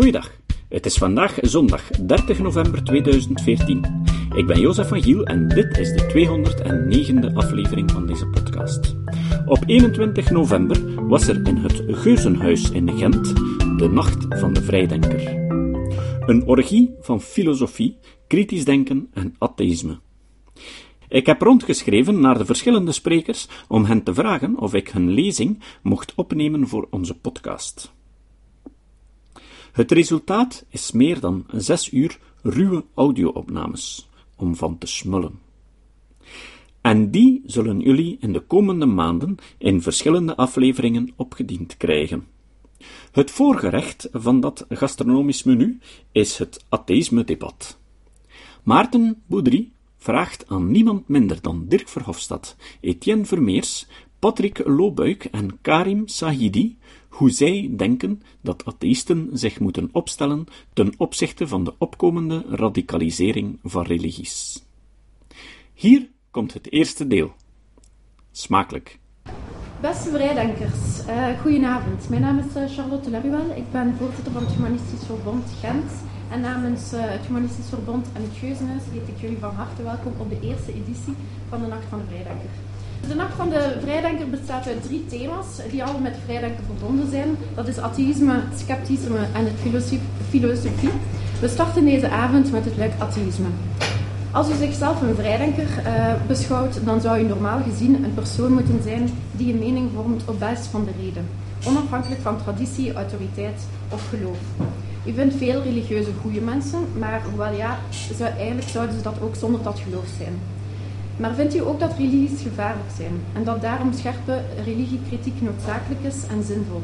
Goeiedag. Het is vandaag zondag 30 november 2014. Ik ben Jozef van Giel en dit is de 209e aflevering van deze podcast. Op 21 november was er in het Geuzenhuis in Gent de Nacht van de Vrijdenker. Een orgie van filosofie, kritisch denken en atheïsme. Ik heb rondgeschreven naar de verschillende sprekers om hen te vragen of ik hun lezing mocht opnemen voor onze podcast. Het resultaat is meer dan zes uur ruwe audio-opnames om van te smullen. En die zullen jullie in de komende maanden in verschillende afleveringen opgediend krijgen. Het voorgerecht van dat gastronomisch menu is het atheïsme-debat. Maarten Boudry vraagt aan niemand minder dan Dirk Verhofstadt, Etienne Vermeers, Patrick Loobuik en Karim Sahidi hoe zij denken dat atheïsten zich moeten opstellen ten opzichte van de opkomende radicalisering van religies. Hier komt het eerste deel. Smakelijk. Beste vrijdenkers, uh, goedenavond. Mijn naam is uh, Charlotte Leruel. Ik ben voorzitter van het Humanistisch Verbond Gent. En namens uh, het Humanistisch Verbond en het Geuzenhuis heet ik jullie van harte welkom op de eerste editie van de Nacht van de Vrijdenker. De Nacht van de Vrijdenker bestaat uit drie thema's die alle met vrijdenken verbonden zijn. Dat is atheïsme, scepticisme en het filosofie. We starten deze avond met het luik atheïsme. Als u zichzelf een vrijdenker uh, beschouwt, dan zou u normaal gezien een persoon moeten zijn die een mening vormt op basis van de reden, onafhankelijk van traditie, autoriteit of geloof. U vindt veel religieuze goede mensen, maar hoewel ja, eigenlijk zouden ze dat ook zonder dat geloof zijn. Maar vindt u ook dat religies gevaarlijk zijn en dat daarom scherpe religiekritiek noodzakelijk is en zinvol?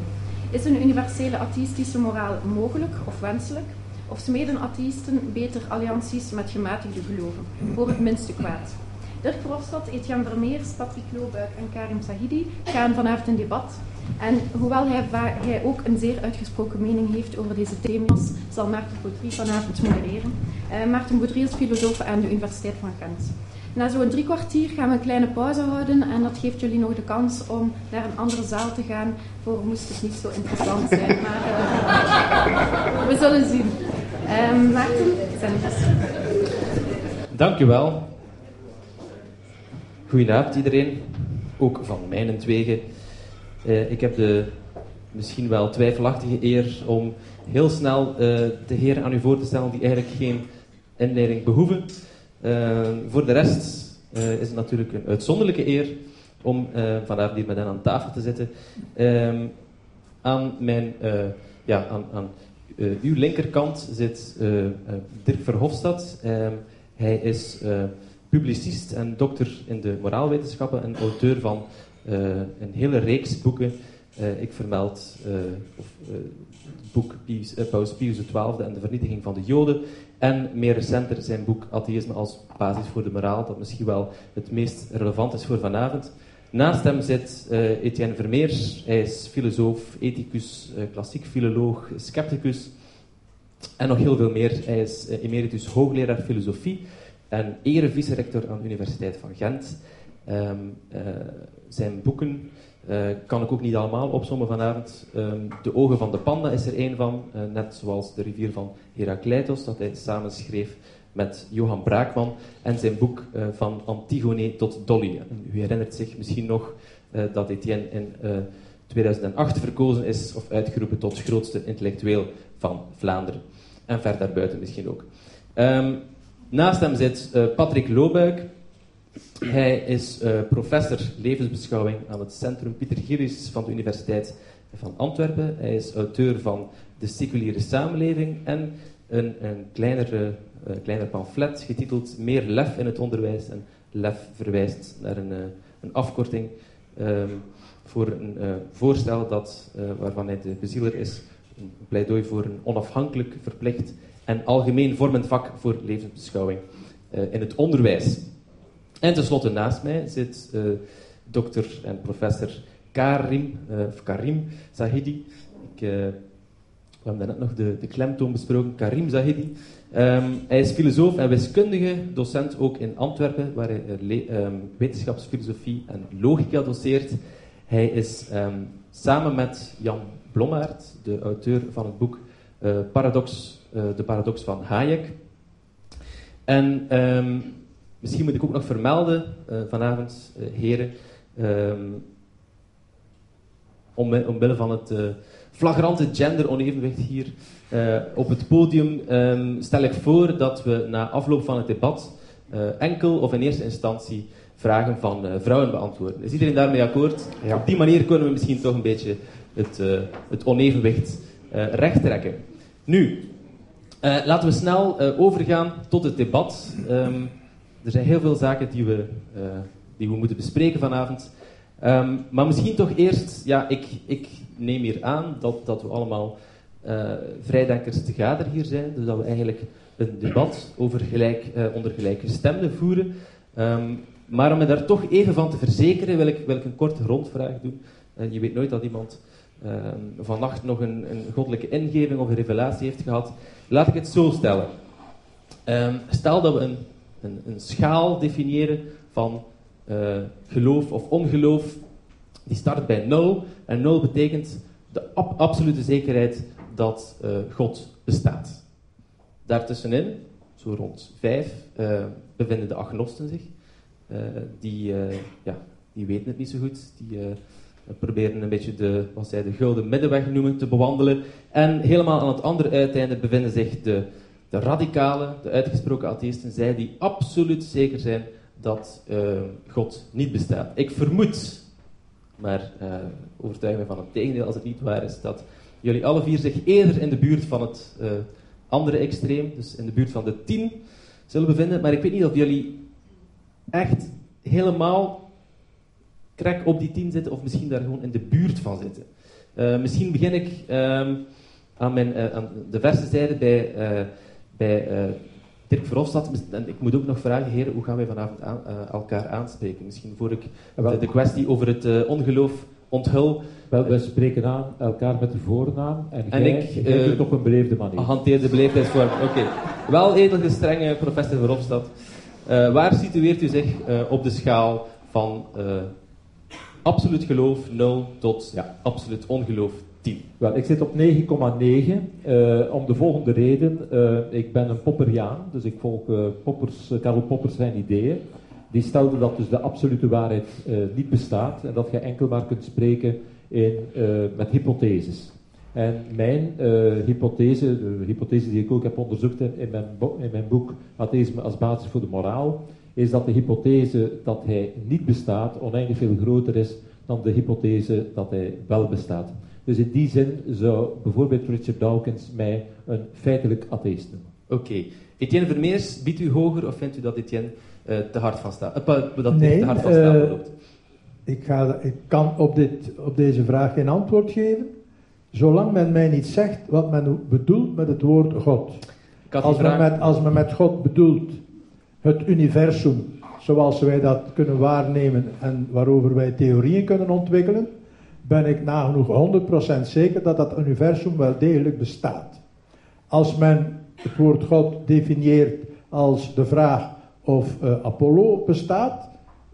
Is een universele atheïstische moraal mogelijk of wenselijk? Of smeden atheïsten beter allianties met gematigde geloven, voor het minste kwaad? Dirk Verhofstadt, Etienne Vermeers, Patrick Loobuik en Karim Sahidi gaan vanavond in debat. En hoewel hij, hij, ook een zeer uitgesproken mening heeft over deze thema's, zal Maarten Boudry vanavond modereren. Uh, Maarten Boudry is filosoof aan de Universiteit van Gent. Na zo'n drie kwartier gaan we een kleine pauze houden en dat geeft jullie nog de kans om naar een andere zaal te gaan. Voor moest het niet zo interessant zijn, maar uh, we zullen zien. Um, Maarten, zijn Dankjewel. Goedenavond iedereen, ook van mijn twegen. Uh, ik heb de misschien wel twijfelachtige eer om heel snel uh, de heren aan u voor te stellen die eigenlijk geen inleiding behoeven. Uh, voor de rest uh, is het natuurlijk een uitzonderlijke eer om uh, vanavond hier met hen aan tafel te zitten. Um, aan mijn, ja, aan, aan uw linkerkant zit Dirk Verhofstadt. Um, hij is publicist en dokter in de moraalwetenschappen en auteur van een hele reeks boeken. ik vermeld of, het boek Pius, Paus Pius XII en de vernietiging van de Joden. En meer recenter zijn boek Atheïsme als basis voor de moraal, dat misschien wel het meest relevant is voor vanavond. Naast hem zit uh, Etienne Vermeers. Hij is filosoof, ethicus, uh, klassiek filoloog, scepticus en nog heel veel meer. Hij is uh, emeritus hoogleraar filosofie en erevice-rector aan de Universiteit van Gent. Um, zijn boeken uh, kan ik ook niet allemaal opzommen vanavond. Um, de Ogen van de Panda is er een van, uh, net zoals De Rivier van Herakleitos, dat hij samen schreef met Johan Braakman. En zijn boek uh, Van Antigone tot Dolly. U herinnert zich misschien nog dat Etienne in 2008 verkozen is, of uitgeroepen tot grootste intellectueel van Vlaanderen. En ver daarbuiten misschien ook. Um, naast hem zit Patrick Loobuik. Hij is uh, professor levensbeschouwing aan het Centrum Pieter Gillis van de Universiteit van Antwerpen. Hij is auteur van De seculiere samenleving en een, een kleinere, uh, kleiner pamflet getiteld Meer lef in het onderwijs. En lef verwijst naar een, uh, een afkorting um, voor een voorstel dat, waarvan hij de bezieler is. Een pleidooi voor een onafhankelijk, verplicht en algemeen vormend vak voor levensbeschouwing in het onderwijs. En tenslotte naast mij zit uh, dokter en professor Karim, uh, Karim Zahidi. Ik, uh, we hebben net nog de, de klemtoon besproken, Karim Zahidi. Um, hij is filosoof en wiskundige, docent ook in Antwerpen, waar hij um, wetenschapsfilosofie en logica doseert. Hij is um, samen met Jan Blommaert, de auteur van het boek paradox, de paradox van Hayek. En ehm, misschien moet ik ook nog vermelden vanavond, heren, um, om, omwille van het flagrante gender-onevenwicht hier op het podium, um, stel ik voor dat we na afloop van het debat enkel of in eerste instantie vragen van uh, vrouwen beantwoorden. Is iedereen daarmee akkoord? Op die manier kunnen we misschien toch een beetje het, uh, het onevenwicht uh, recht trekken. Nu, laten we snel overgaan tot het debat. Um, er zijn heel veel zaken die we, die we moeten bespreken vanavond. Um, maar misschien toch eerst, ja, ik, ik neem hier aan dat, dat we allemaal vrijdenkers te gader hier zijn. Dus dat we eigenlijk een debat over gelijk, onder gelijkgestemden voeren. Um, maar om me daar toch even van te verzekeren, wil ik, wil ik een korte rondvraag doen. En je weet nooit dat iemand uh, vannacht nog een, een, goddelijke ingeving of een revelatie heeft gehad. Laat ik het zo stellen. Stel dat we een, een, een, schaal definiëren van uh, geloof of ongeloof. Die start bij 0. En 0 betekent de ab absolute zekerheid dat uh, God bestaat. Daartussenin, zo rond 5, bevinden de agnosten zich. Eh, die, eh, ja, die weten het niet zo goed. Die eh, proberen een beetje de, wat zij de gulden middenweg noemen, te bewandelen. En helemaal aan het andere uiteinde bevinden zich de, de radicale, de uitgesproken atheïsten, zij die absoluut zeker zijn dat God niet bestaat. Ik vermoed, maar uh, overtuig me van het tegendeel als het niet waar is, dat jullie alle vier zich eerder in de buurt van het andere extreem, dus in de buurt van de tien, zullen bevinden. Maar ik weet niet of jullie echt helemaal krek op die 10 zitten, of misschien daar gewoon in de buurt van zitten. Uh, misschien begin ik um, aan, mijn, aan, de verse zijde bij, uh, bij Dirk Verhofstadt. En ik moet ook nog vragen, heren, hoe gaan wij vanavond aan, elkaar aanspreken? Misschien voor ik de, de kwestie over het ongeloof onthul. Wel, wij spreken aan elkaar met de voornaam en, en jij, ik jij doet op een beleefde manier. Hanteer de beleefdheidsvorm, oké. Okay. Wel edelgestrenge professor Verhofstadt. Waar situeert u zich op de schaal van absoluut geloof 0 tot ja, absoluut ongeloof 10? Wel, ik zit op 9,9 om de volgende reden. ik ben een Popperiaan, dus ik volg Poppers, Karel Poppers zijn ideeën. Die stelde dat dus de absolute waarheid niet bestaat en dat je enkel maar kunt spreken in, met hypotheses. En mijn hypothese, de hypothese die ik ook heb onderzocht in, in, mijn, in mijn boek Atheïsme als basis voor de moraal, is dat de hypothese dat hij niet bestaat oneindig veel groter is dan de hypothese dat hij wel bestaat. Dus in die zin zou bijvoorbeeld Richard Dawkins mij een feitelijk atheïst noemen. Oké. Etienne Vermeers, biedt u hoger of vindt u dat Etienne uh, te hard van staat? Uh, dat nee, te hard van staat uh, ik, ga, ik kan op, dit, op deze vraag geen antwoord geven. Zolang men mij niet zegt wat men bedoelt met het woord God. Als men, met, als men met God bedoelt het universum zoals wij dat kunnen waarnemen en waarover wij theorieën kunnen ontwikkelen, ben ik nagenoeg 100% zeker dat dat universum wel degelijk bestaat. Als men het woord God definieert als de vraag of uh, Apollo bestaat,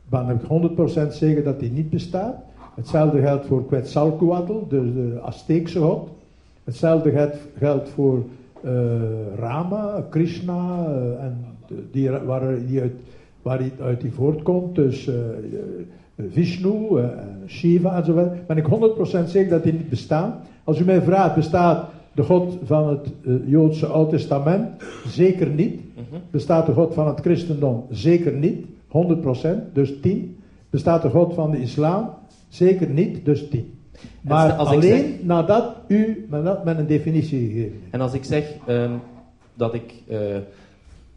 ben ik 100% zeker dat die niet bestaat. Hetzelfde geldt voor Quetzalcoatl, de, Azteekse god. Hetzelfde geldt voor uh, Rama, Krishna, uh, en die, waar, die uit, die uit die voortkomt. Dus Vishnu, Shiva enzovoort. Ben ik 100% zeker dat die niet bestaan. Als u mij vraagt, bestaat de God van het Joodse Oud Testament? Zeker niet. Mhm. Bestaat de God van het christendom? Zeker niet. 100%, dus 10. Bestaat de God van de islam? Zeker niet, dus 10. Maar alleen nadat u nadat men een definitie gegeven En als ik zeg um, dat ik uh,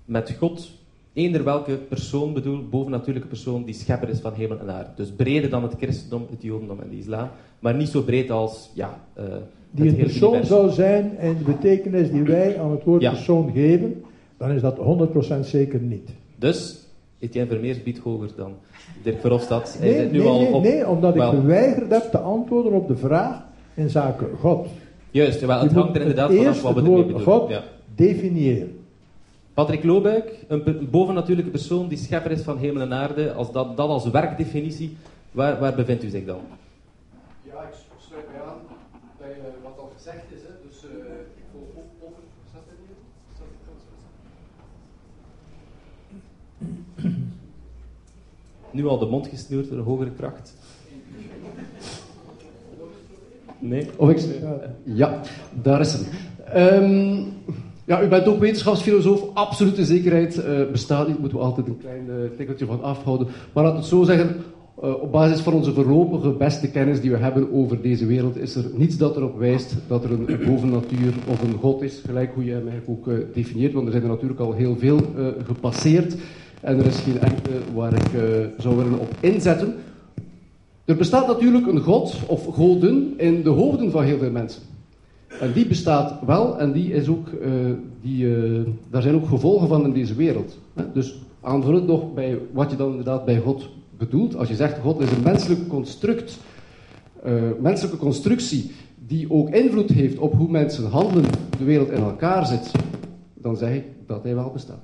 met God eender welke persoon bedoel, bovennatuurlijke persoon die schepper is van hemel en aarde. Dus breder dan het christendom, het jodendom en de islam, maar niet zo breed als ja, uh, die een persoon universum. zou zijn en de betekenis die wij aan het woord ja. persoon geven, dan is dat 100% zeker niet. Dus Etienne Vermeers biedt hoger dan Dirk Verhofstadt. Nee, nee, nu nee, al op, nee, omdat ik geweigerd heb te antwoorden op de vraag in zaken God. Juist, wel, het hangt er inderdaad vanaf wat we ermee bedoelen. God ja. definiëren. Patrick Loobuik, een bovennatuurlijke persoon die schepper is van hemel en aarde, als dat, dat als werkdefinitie, waar, waar bevindt u zich dan? Ja, ik sluit mij aan bij uh, wat al gezegd is. Hè. dus uh, ik wil over. Staat er niet Nu al de mond gesnoerd door een hogere kracht. Nee? Of ik, ja, daar is hem. Um, ja, u bent ook wetenschapsfilosoof. Absolute zekerheid uh, bestaat niet. Moeten we altijd een klein uh, tikkeltje van afhouden. Maar laat het zo zeggen. Uh, op basis van onze voorlopige beste kennis die we hebben over deze wereld, is er niets dat erop wijst dat er een bovennatuur of een god is, gelijk hoe je hem eigenlijk ook definieert, want er zijn er natuurlijk al heel veel gepasseerd en er is geen enkele waar ik zou willen op inzetten. Er bestaat natuurlijk een god of goden in de hoofden van heel veel mensen. En die bestaat wel en die is ook, uh, die, uh, daar zijn ook gevolgen van in deze wereld. Hè? Dus aanvullend nog bij wat je dan inderdaad bij God bedoelt. Als je zegt God is een menselijk construct, uh, menselijke constructie die ook invloed heeft op hoe mensen handelen, de wereld in elkaar zit, dan zeg ik dat hij wel bestaat.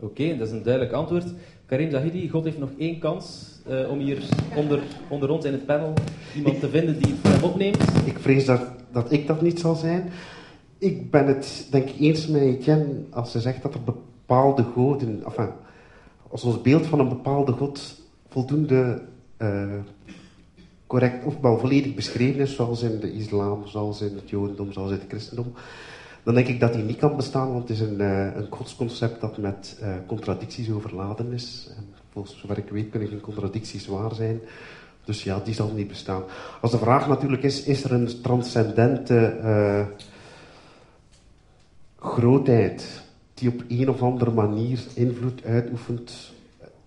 Oké, dat is een duidelijk antwoord. Karim Zahidi, God heeft nog één kans uh, om hier onder, onder ons in het panel iemand te vinden die het hem opneemt. Ik vrees dat, dat ik dat niet zal zijn. Ik ben het denk ik eens met Etienne als ze zegt dat er bepaalde goden, als ons beeld van een bepaalde god voldoende uh, correct of wel volledig beschreven is, zoals in de islam, zoals in het jodendom, zoals in het christendom, dan denk ik dat die niet kan bestaan, want het is een, uh, een godsconcept dat met uh, contradicties overladen is. En volgens zover ik weet kunnen geen contradicties waar zijn. Dus ja, die zal niet bestaan. Als de vraag natuurlijk is, is er een transcendente uh, grootheid die op een of andere manier invloed uitoefent,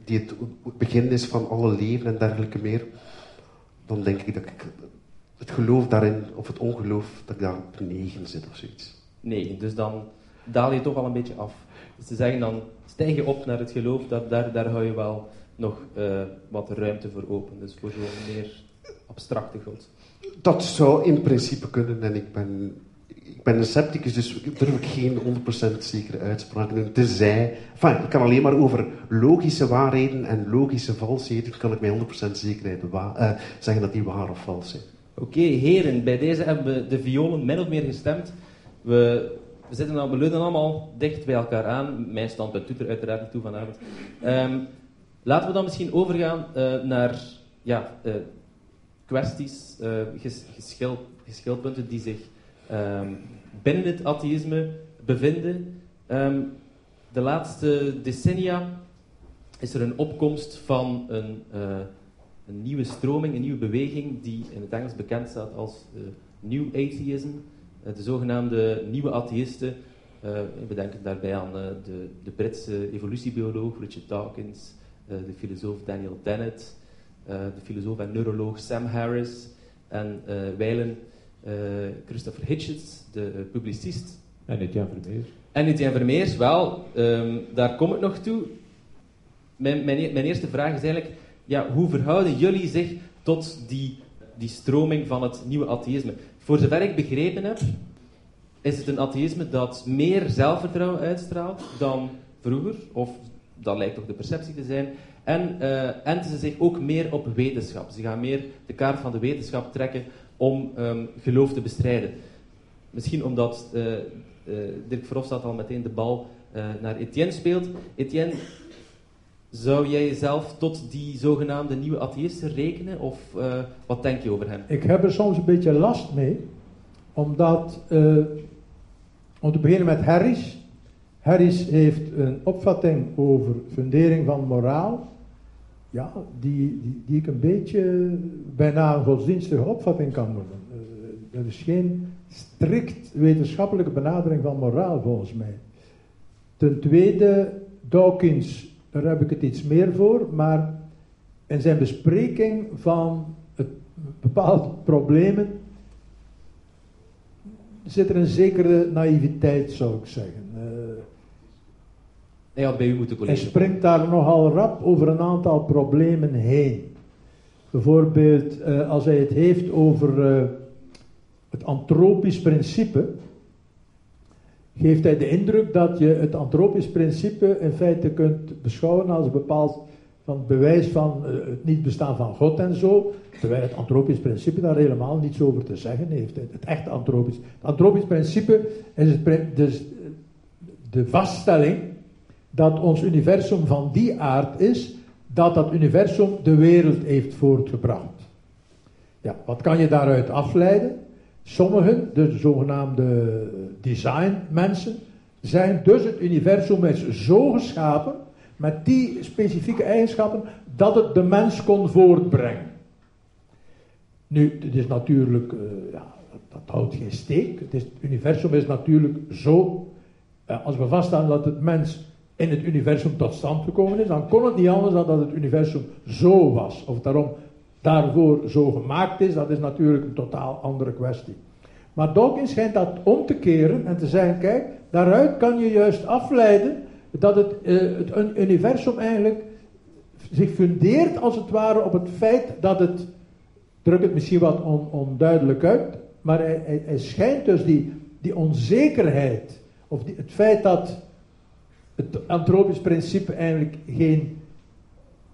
die het begin is van alle leven en dergelijke meer, dan denk ik dat ik het geloof daarin, of het ongeloof, dat ik daar negen zit of zoiets. Nee, dus dan daal je toch al een beetje af. Dus te zeggen dan, stijg je op naar het geloof, dat, daar, daar hou je wel nog uh, wat ruimte voor open. Dus voor zo'n meer abstracte God. Dat zou in principe kunnen en ik ben, ik ben een scepticus, dus durf ik geen 100% zekere uitspraken doen. Tenzij, enfin, ik kan alleen maar over logische waarheden en logische valsheden, kan ik met 100% zekerheid uh, zeggen dat die waar of vals zijn. Oké, heren, bij deze hebben we de violen min of meer gestemd. We, we, zitten dan, we leunen allemaal dicht bij elkaar aan. Mijn standpunt doet er uiteraard niet toe vanavond. Um, laten we dan misschien overgaan uh, naar ja, uh, kwesties, uh, ges, geschil, geschilpunten die zich um, binnen het atheïsme bevinden. Um, de laatste decennia is er een opkomst van een, een, nieuwe stroming, een nieuwe beweging die in het Engels bekend staat als New Atheism. Eh, de zogenaamde nieuwe atheïsten, we denken daarbij aan de, de, Britse evolutiebioloog Richard Dawkins, de filosoof Daniel Dennett, de filosoof en neuroloog Sam Harris en wijlen Christopher Hitchens, de publicist. En Etienne Vermeers. En Etienne Vermeers, wel, um, daar kom ik nog toe. Mijn, mijn, e-, mijn, eerste vraag is eigenlijk, ja, hoe verhouden jullie zich tot die, die stroming van het nieuwe atheïsme? Voor zover ik begrepen heb, is het een atheïsme dat meer zelfvertrouwen uitstraalt dan vroeger, of dat lijkt toch de perceptie te zijn. En uh, enten ze zich ook meer op wetenschap. Ze gaan meer de kaart van de wetenschap trekken om um, geloof te bestrijden. Misschien omdat uh, Dirk Verhofstadt al meteen de bal naar Etienne speelt. Etienne, zou jij jezelf tot die zogenaamde nieuwe atheïsten rekenen? Of wat denk je over hem? Ik heb er soms een beetje last mee. Omdat, om te beginnen met Harris. Harris heeft een opvatting over fundering van moraal. Ja, die, die, ik een beetje bijna een godsdienstige opvatting kan noemen. Dat is geen strikt wetenschappelijke benadering van moraal volgens mij. Ten tweede, Dawkins daar heb ik het iets meer voor, maar in zijn bespreking van het, bepaalde problemen zit er een zekere naïviteit, zou ik zeggen. Hij had bij u moeten collega. Hij springt daar nogal rap over een aantal problemen heen. Bijvoorbeeld uh, als hij het heeft over uh, het antropisch principe, geeft hij de indruk dat je het antropisch principe in feite kunt beschouwen als een bepaald van het bewijs van uh, het niet bestaan van God en zo. Terwijl het antropisch principe daar helemaal niets over te zeggen heeft. Het, echte antropisch. Het antropisch principe is het, dus de vaststelling dat ons universum van die aard is dat dat universum de wereld heeft voortgebracht. Ja, wat kan je daaruit afleiden? Sommigen, de zogenaamde designmensen, zijn dus het universum is zo geschapen, met die specifieke eigenschappen, dat het de mens kon voortbrengen. Nu, het is natuurlijk, uh, ja, dat, houdt geen steek. Het, is, universum is natuurlijk zo, uh, als we vaststellen dat het mens in het universum tot stand gekomen is, dan kon het niet anders dan dat het universum zo was. Of daarom daarvoor zo gemaakt is, dat is natuurlijk een totaal andere kwestie. Maar Dawkins schijnt dat om te keren en te zeggen, kijk, daaruit kan je juist afleiden dat het, uh, het universum eigenlijk zich fundeert als het ware op het feit dat het, druk het misschien wat onduidelijk uit, maar hij, hij, schijnt dus die, die onzekerheid, of die, het feit dat het antropisch principe eigenlijk geen,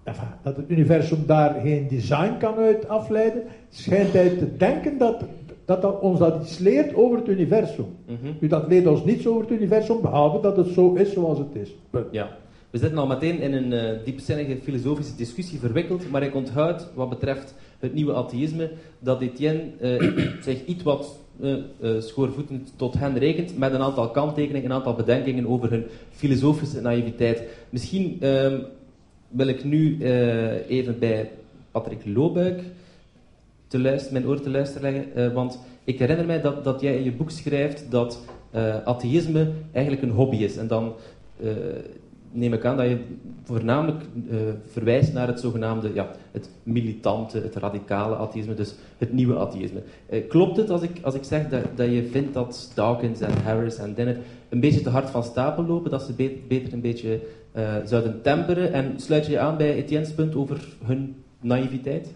enfin, dat het universum daar geen design kan uit afleiden, schijnt hij te denken dat, dat, dat ons dat iets leert over het universum. Mm U dat leert ons niets over het universum, behalve dat het zo is zoals het is. Ja. We zitten al meteen in een uh, diepzinnige filosofische discussie verwikkeld, maar ik onthoud wat betreft het nieuwe atheïsme dat Etienne uh, zich iets wat schoorvoetend tot hen rekent, met een aantal kanttekeningen, een aantal bedenkingen over hun filosofische naïviteit. Misschien um, wil ik nu uh, even bij Patrick Loobuik te luisteren, mijn oor te luisteren leggen, want ik herinner mij dat, dat jij in je boek schrijft dat atheïsme eigenlijk een hobby is. En dan neem ik aan dat je voornamelijk uh, verwijst naar het zogenaamde, ja, het militante, het radicale atheïsme, dus het nieuwe atheïsme. Uh, klopt het als ik, als ik zeg dat, dat je vindt dat Dawkins en Harris en Dennett een beetje te hard van stapel lopen, dat ze beter een beetje uh, zouden temperen? En sluit je je aan bij Etienne's punt over hun naïviteit?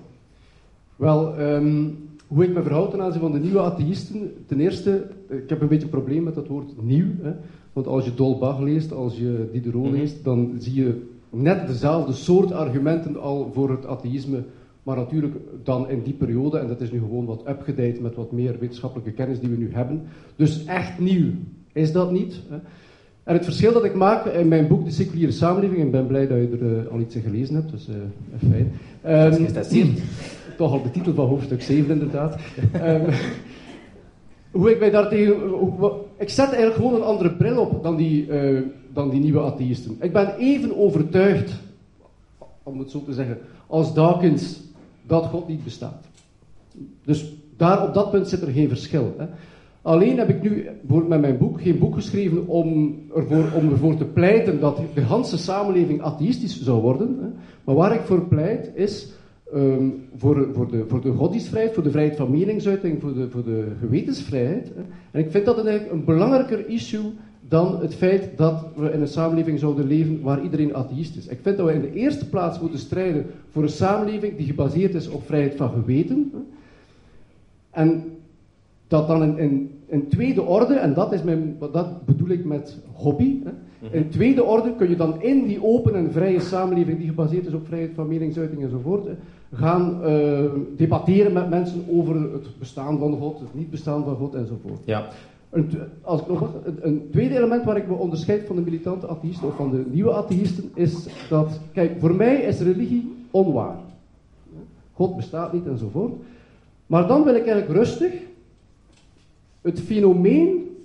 Wel, um, hoe ik me verhoud ten aanzien van de nieuwe atheïsten, ten eerste, ik heb een beetje een probleem met dat woord nieuw. Hè. Want als je Dolbach leest, als je Diderot mhm. leest, dan zie je net dezelfde soort argumenten al voor het atheïsme, maar natuurlijk dan in die periode, en dat is nu gewoon wat upgedate met wat meer wetenschappelijke kennis die we nu hebben. Dus echt nieuw is dat niet. Hè. En het verschil dat ik maak in mijn boek De Seculiere Samenleving, en ik ben blij dat je er uh, al iets in gelezen hebt, dus uh, fijn. Um, dat is toch al de titel van hoofdstuk 7 inderdaad. um, hoe ik mij daar tegen. ik zet eigenlijk gewoon een andere bril op dan die, uh, dan die nieuwe atheïsten. Ik ben even overtuigd, om het zo te zeggen, als Dawkins dat God niet bestaat. Dus daar op dat punt zit er geen verschil. Hè. Alleen heb ik nu met mijn boek geen boek geschreven om ervoor, om ervoor te pleiten dat de hele samenleving atheïstisch zou worden. Hè. Maar waar ik voor pleit is Um, voor, voor, de, voor de godsdienstvrijheid, voor de vrijheid van meningsuiting, voor de, voor de gewetensvrijheid. En ik vind dat eigenlijk een belangrijker issue dan het feit dat we in een samenleving zouden leven waar iedereen atheïst is. Ik vind dat we in de eerste plaats moeten strijden voor een samenleving die gebaseerd is op vrijheid van geweten. En dat dan in, in, in, tweede orde, en dat, is mijn, dat bedoel ik met hobby. Mhm. In tweede orde kun je dan in die open en vrije samenleving die gebaseerd is op vrijheid van meningsuiting enzovoort, gaan uh, debatteren met mensen over het bestaan van God, het niet bestaan van God enzovoort. Ja. Een, als nog een, een, tweede element waar ik me onderscheid van de militante atheïsten of van de nieuwe atheïsten is dat, kijk, voor mij is religie onwaar. God bestaat niet enzovoort. Maar dan wil ik eigenlijk rustig het fenomeen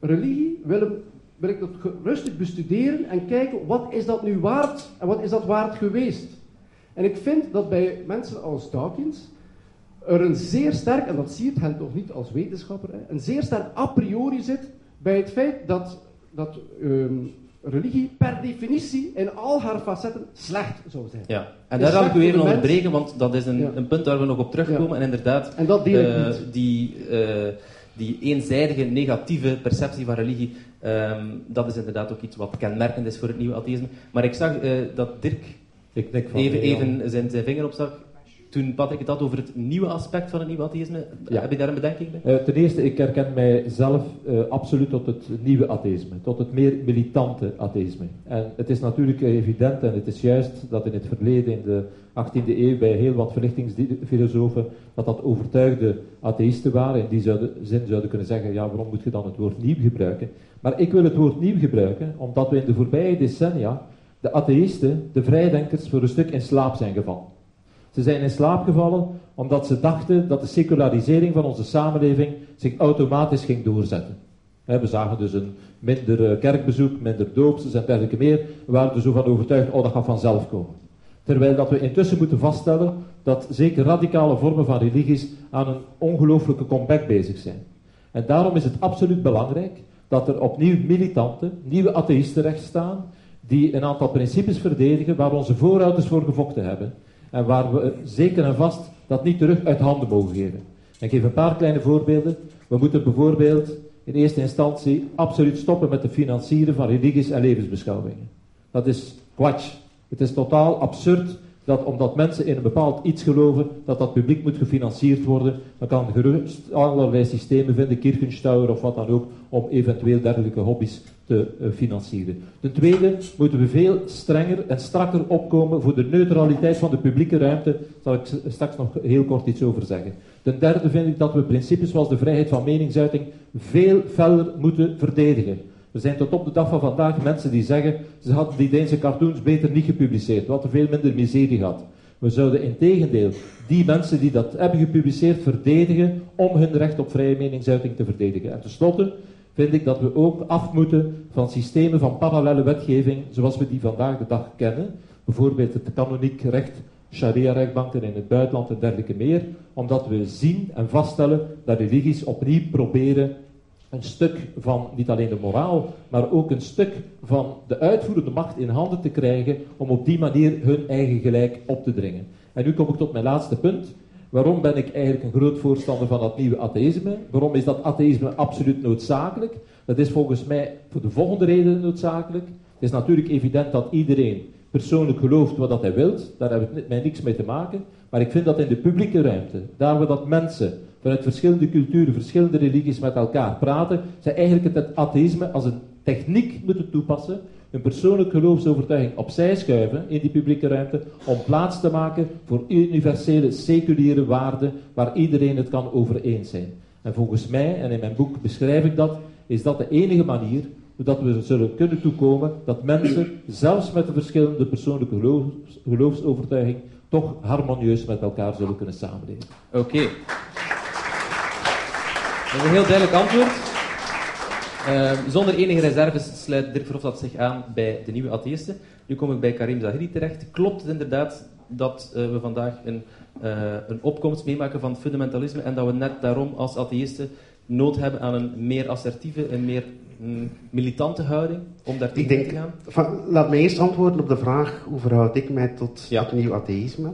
religie willen, wil ik dat rustig bestuderen en kijken wat is dat nu waard en wat is dat waard geweest. En ik vind dat bij mensen als Dawkins er een zeer sterk, en dat zie je het toch niet als wetenschapper, hè, een zeer sterk a priori zit bij het feit dat, dat um, religie per definitie in al haar facetten slecht zou zijn. Ja, en daar zal ik u even onderbreken, want dat is een, een, punt waar we nog op terugkomen. En inderdaad, en dat deel ik uh, niet. die, uh, die eenzijdige negatieve perceptie van religie, um, dat is inderdaad ook iets wat kenmerkend is voor het nieuwe atheïsme. Maar ik zag uh, dat Dirk ik even, even zijn, zijn vinger opstak. toen Patrick het had over het nieuwe aspect van het nieuwe atheïsme, heb je daar een bedenking bij? Uh, ten eerste, ik herken mijzelf uh, absoluut tot het nieuwe atheïsme, tot het meer militante atheïsme. En het is natuurlijk evident en het is juist dat in het verleden, in de 18e eeuw, bij heel wat verlichtingsfilosofen, dat dat overtuigde atheïsten waren. In die zouden, zin zouden kunnen zeggen, ja, waarom moet je dan het woord nieuw gebruiken? Maar ik wil het woord nieuw gebruiken, omdat we in de voorbije decennia de atheïsten, de vrijdenkers, voor een stuk in slaap zijn gevallen. Ze zijn in slaap gevallen omdat ze dachten dat de secularisering van onze samenleving zich automatisch ging doorzetten. We zagen dus een minder eh, kerkbezoek, minder doopsters en dergelijke meer. We waren er zo van overtuigd, oh dat gaat vanzelf komen. Terwijl dat we intussen moeten vaststellen dat zeker radicale vormen van religies aan een ongelooflijke comeback bezig zijn. En daarom is het absoluut belangrijk dat er opnieuw militanten, nieuwe atheïsten recht staan, die een aantal principes verdedigen waar onze voorouders voor gevochten hebben. En waar we zeker en vast dat niet terug uit handen mogen geven. Ik geef een paar kleine voorbeelden. We moeten bijvoorbeeld in eerste instantie absoluut stoppen met de financieren van religies en levensbeschouwingen. Dat is kwatsch. Het is totaal absurd dat omdat mensen in een bepaald iets geloven, dat dat publiek moet gefinancierd worden. Dan kan gerust allerlei systemen vinden, Kirchenstauer of wat dan ook, om eventueel dergelijke hobby's te uh, financieren. Ten tweede moeten we veel strenger en strakker opkomen voor de neutraliteit van de publieke ruimte. Daar zal ik straks nog heel kort iets over zeggen. Ten derde vind ik dat we principes zoals de vrijheid van meningsuiting veel feller moeten verdedigen. Er zijn tot op de dag van vandaag mensen die zeggen, ze hadden die Deense cartoons beter niet gepubliceerd, wat er veel minder miserie had. We zouden in tegendeel die mensen die dat hebben gepubliceerd verdedigen om hun recht op vrije meningsuiting te verdedigen. En tenslotte vind ik dat we ook af moeten van systemen van parallele wetgeving zoals we die vandaag de dag kennen. Bijvoorbeeld het kanoniek recht, sharia-rechtbanken in het buitenland en dergelijke meer. Omdat we zien en vaststellen dat religies opnieuw proberen een stuk van niet alleen de moraal, maar ook een stuk van de uitvoerende macht in handen te krijgen om op die manier hun eigen gelijk op te dringen. En nu kom ik tot mijn laatste punt. Waarom ben ik eigenlijk een groot voorstander van dat nieuwe atheïsme? Waarom is dat atheïsme absoluut noodzakelijk? Dat is volgens mij voor de volgende reden noodzakelijk. Het is natuurlijk evident dat iedereen persoonlijk gelooft wat dat hij wilt. Daar hebben we mij niks mee te maken. Maar ik vind dat in de publieke ruimte, daar waar dat mensen vanuit verschillende culturen, verschillende religies met elkaar praten, zij eigenlijk het atheïsme als een techniek moeten toepassen, hun persoonlijke geloofsovertuiging opzij schuiven in die publieke ruimte, om plaats te maken voor universele, seculiere waarden waar iedereen het kan over eens zijn. En volgens mij, en in mijn boek beschrijf ik dat, is dat de enige manier zodat we zullen kunnen toekomen dat mensen, zelfs met de verschillende persoonlijke geloofsovertuiging, toch harmonieus met elkaar zullen kunnen samenleven. Oké. Dat is een heel duidelijk antwoord. Uh, zonder enige reserves sluit Dirk Verhofstadt zich aan bij de nieuwe atheïsten. Nu kom ik bij Karim Zahiri terecht. Klopt het inderdaad dat uh, we vandaag een, uh, een opkomst meemaken van fundamentalisme en dat we net daarom als atheïsten nood hebben aan een meer assertieve, een meer mm, militante houding om daar tegen te gaan? Van, laat me eerst antwoorden op de vraag hoe verhoud ik mij tot ja. het nieuw atheïsme.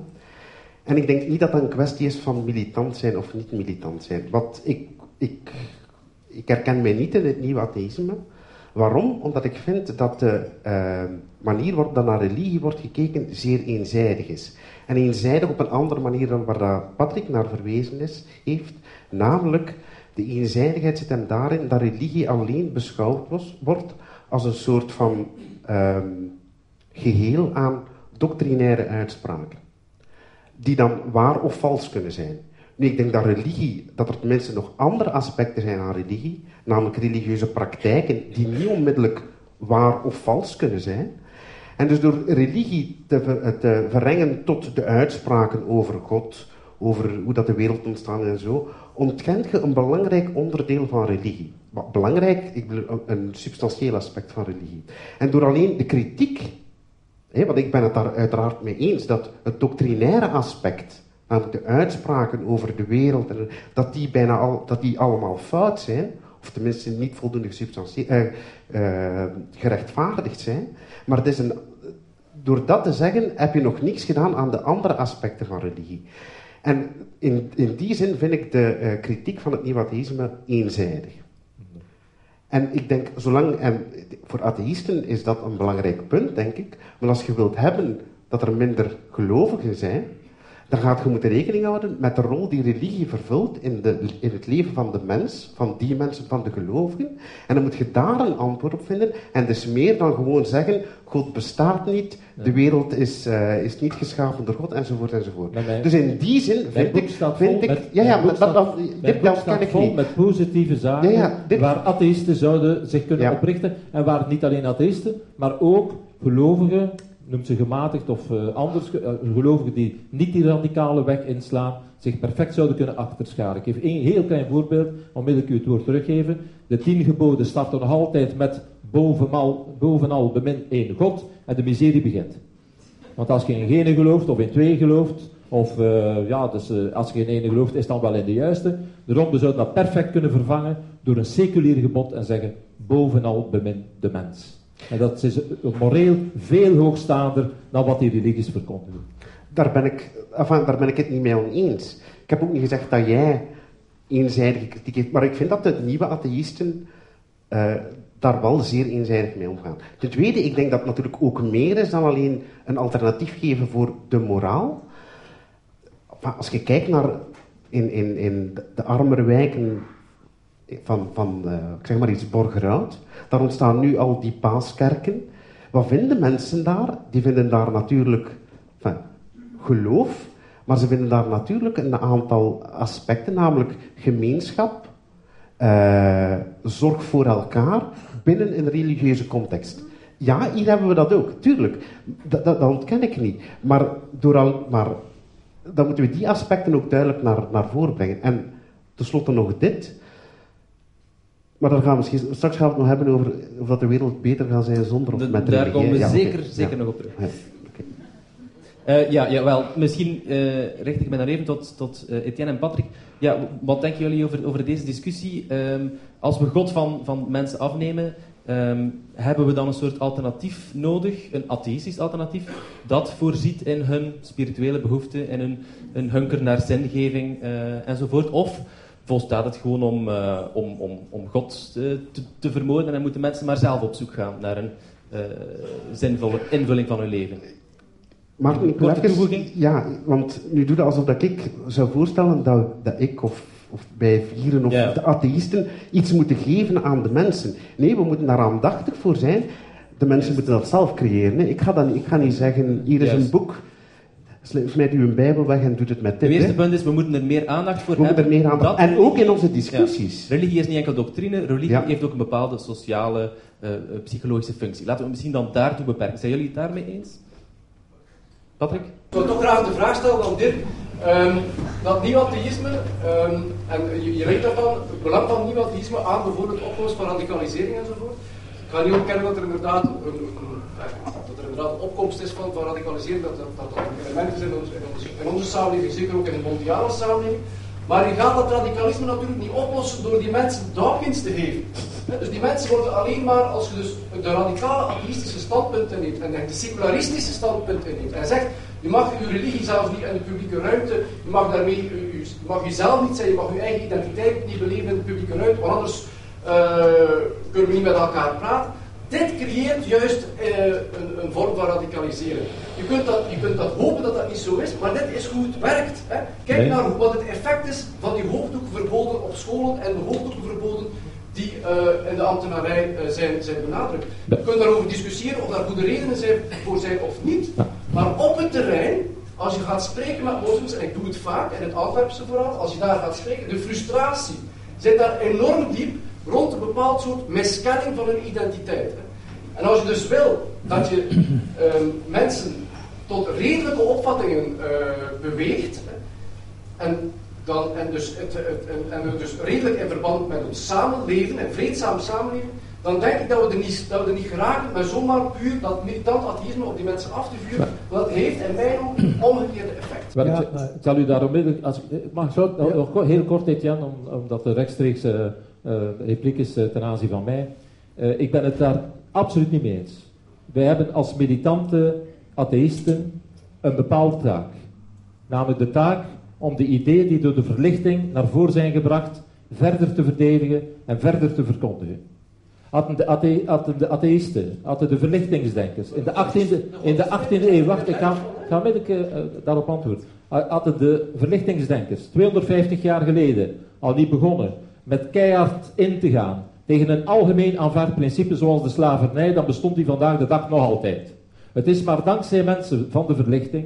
En ik denk niet dat dat een kwestie is van militant zijn of niet militant zijn. Wat ik ik, ik herken mij niet in het nieuwe atheïsme. Waarom? Omdat ik vind dat de uh, manier waarop naar religie wordt gekeken zeer eenzijdig is. En eenzijdig op een andere manier dan waar Patrick naar verwezen is, heeft. Namelijk, de eenzijdigheid zit hem daarin dat religie alleen beschouwd wordt als een soort van uh, geheel aan doctrinaire uitspraken. Die dan waar of vals kunnen zijn. Nu, ik denk dat religie, dat er tenminste nog andere aspecten zijn aan religie, namelijk religieuze praktijken die niet onmiddellijk waar of vals kunnen zijn. En dus door religie te, ver, te verrengen tot de uitspraken over God, over hoe dat de wereld ontstaan en zo, ontkent je een belangrijk onderdeel van religie. Belangrijk, ik bedoel, een substantieel aspect van religie. En door alleen de kritiek, hè, want ik ben het daar uiteraard mee eens, dat het doctrinaire aspect namelijk de uitspraken over de wereld, dat, die bijna al, dat die allemaal fout zijn, of tenminste niet voldoende uh, uh, gerechtvaardigd zijn. Maar het is een, door dat te zeggen heb je nog niks gedaan aan de andere aspecten van religie. En in, in die zin vind ik de uh, kritiek van het nieuw-atheïsme eenzijdig. En ik denk, zolang, en voor atheïsten is dat een belangrijk punt, denk ik, maar als je wilt hebben dat er minder gelovigen zijn, dan gaat je moeten rekening houden met de rol die religie vervult in, de, in het leven van de mens, van die mensen, van de gelovigen. En dan moet je daar een antwoord op vinden. En dus meer dan gewoon zeggen, God bestaat niet, de wereld is, uh, is niet geschapen door God, enzovoort, enzovoort. dus in die zin vind ik... Vind ik met, ja, ja, maar dat, dat, dit, dat ken ik vol niet. met positieve zaken, ja, ja, dit, waar atheïsten zouden zich kunnen ja. oprichten. En waar niet alleen atheïsten, maar ook gelovigen noemt ze gematigd of uh, anders, uh, gelovigen die niet die radicale weg inslaan, zich perfect zouden kunnen achterscharen. Ik geef één heel klein voorbeeld, onmiddellijk u het woord teruggeven. De tien geboden starten nog altijd met bovenal, bovenal bemin één God en de miserie begint. Want als je in gelooft of in twee gelooft, of uh, ja, dus, als je in ene gelooft, is dan wel in de juiste. De ronde zou dat perfect kunnen vervangen door een seculier gebod en zeggen bovenal bemin de mens. En dat is moreel veel hoogstaander dan wat die religies verkondigen. Daar ben, ik, enfin, daar ben ik het niet mee oneens. Ik heb ook niet gezegd dat jij eenzijdige kritiek heeft, maar ik vind dat de nieuwe atheïsten uh, daar wel zeer eenzijdig mee omgaan. Ten tweede, ik denk dat het natuurlijk ook meer is dan alleen een alternatief geven voor de moraal. Als je kijkt naar in, in, in de armere wijken van, van ik zeg maar iets, Borgerhout. Daar ontstaan nu al die paaskerken. Wat vinden mensen daar? Die vinden daar natuurlijk geloof, maar ze vinden daar natuurlijk een aantal aspecten, namelijk gemeenschap, uh, zorg voor elkaar binnen een religieuze context. Ja, hier hebben we dat ook, tuurlijk. Dat ontken ik niet. Maar, door al, maar dan moeten we die aspecten ook duidelijk naar, naar voren brengen. En tenslotte nog dit. Maar dan gaan we misschien, straks gaan we het nog hebben over of dat de wereld beter gaat zijn zonder of de, met Daar komen we zeker, zeker nog op terug. Ja, okay. uh, ja, wel, misschien uh, richt ik me dan even tot, tot uh, Etienne en Patrick. Ja, wat denken jullie over, over deze discussie? Um, als we God van, van mensen afnemen, um, hebben we dan een soort alternatief nodig, een atheïstisch alternatief, dat voorziet in hun spirituele behoeften, in hun, hun hunker naar zingeving enzovoort? Of volstaat het gewoon om, uh, om, om, om God te, te, vermoorden en moeten mensen maar zelf op zoek gaan naar een uh, zinvolle invulling van hun leven. Maar een korte toevoeging? Ja, want nu doe je alsof dat ik zou voorstellen dat, dat ik of, of bij vieren of ja. de atheïsten iets moeten geven aan de mensen. Nee, we moeten daar aandachtig voor zijn. De mensen moeten dat zelf creëren. Hè. Ik, ga dan, ik ga niet zeggen, hier is een boek Smijt u een Bijbel weg en doet het met dit. Het eerste punt is, we moeten er meer aandacht voor we hebben. Er meer aandacht. En ook in onze discussies. Ja. Religie is niet enkel doctrine, religie heeft ook een bepaalde sociale, uh, psychologische functie. Laten we misschien dan daartoe beperken. Zijn jullie het daarmee eens? Patrick? Ik zou toch graag de vraag stellen aan dit. Um, dat nieuw-atheïsme, um, en je, je weet daarvan, het belang van nieuw-atheïsme aan bijvoorbeeld oplossen van radicalisering enzovoort. Ik ga niet ontkennen dat er inderdaad een, inderdaad een opkomst is van, van radicalisering, dat dat, dat, dat een element is in, in, onze samenleving, zeker ook in de mondiale samenleving. Maar je gaat dat radicalisme natuurlijk niet oplossen door die mensen Dawkins te geven. Dus die mensen worden alleen maar als je dus de radicale atheïstische standpunten neemt en de secularistische standpunten neemt en zegt, je mag je religie zelfs niet in de publieke ruimte, je mag daarmee, je, mag jezelf niet zijn, je mag je eigen identiteit niet beleven in de publieke ruimte, want anders uh, kunnen we niet met elkaar praten. Dit creëert juist uh, een, een, vorm van radicalisering. Je kunt, dat, je kunt dat hopen dat dat niet zo is, maar dit is hoe het werkt. Hè. Kijk nee. naar wat het effect is van die hoofddoekverboden op scholen en de hoofddoekverboden die uh, in de ambtenarij uh, zijn, zijn benadrukt. Je kunt daarover discussiëren of daar goede redenen zijn, voor zijn of niet. Maar op het terrein, als je gaat spreken met moslims, en ik doe het vaak, in het Antwerpse vooral, als je daar gaat spreken, de frustratie zit daar enorm diep rond een bepaald soort miskenning van hun identiteit. En als je dus wil dat je uh, mensen tot redelijke opvattingen uh, beweegt, hè, en, dan, en, dus het, het, en, en dus redelijk in verband met ons samenleven, en vreedzaam samenleven, dan denk ik dat we er niet, dat we er niet geraken met zomaar puur dat militant atheïsme op die mensen af te vuren. Want dat heeft in mijn ogen omgekeerde effect. Ja, ik, ik zal u daar onmiddellijk, als, mag zo, nog heel kort Etienne, om, omdat de rechtstreeks uh, uh, repliek is uh, ten aanzien van mij. Uh, ik ben het daar absoluut niet mee eens. Wij hebben als militante atheïsten een bepaalde taak. Namelijk de taak om de ideeën die door de verlichting naar voren zijn gebracht, verder te verdedigen en verder te verkondigen. Hadden de, de atheïsten, de verlichtingsdenkers in de 18e, in de 18e eeuw, wacht, ik ga, ga ik, uh, daarop antwoorden. hadden de verlichtingsdenkers 250 jaar geleden al niet begonnen met keihard in te gaan tegen een algemeen aanvaard principe zoals de slavernij, dan bestond die vandaag de dag nog altijd. Het is maar dankzij mensen van de verlichting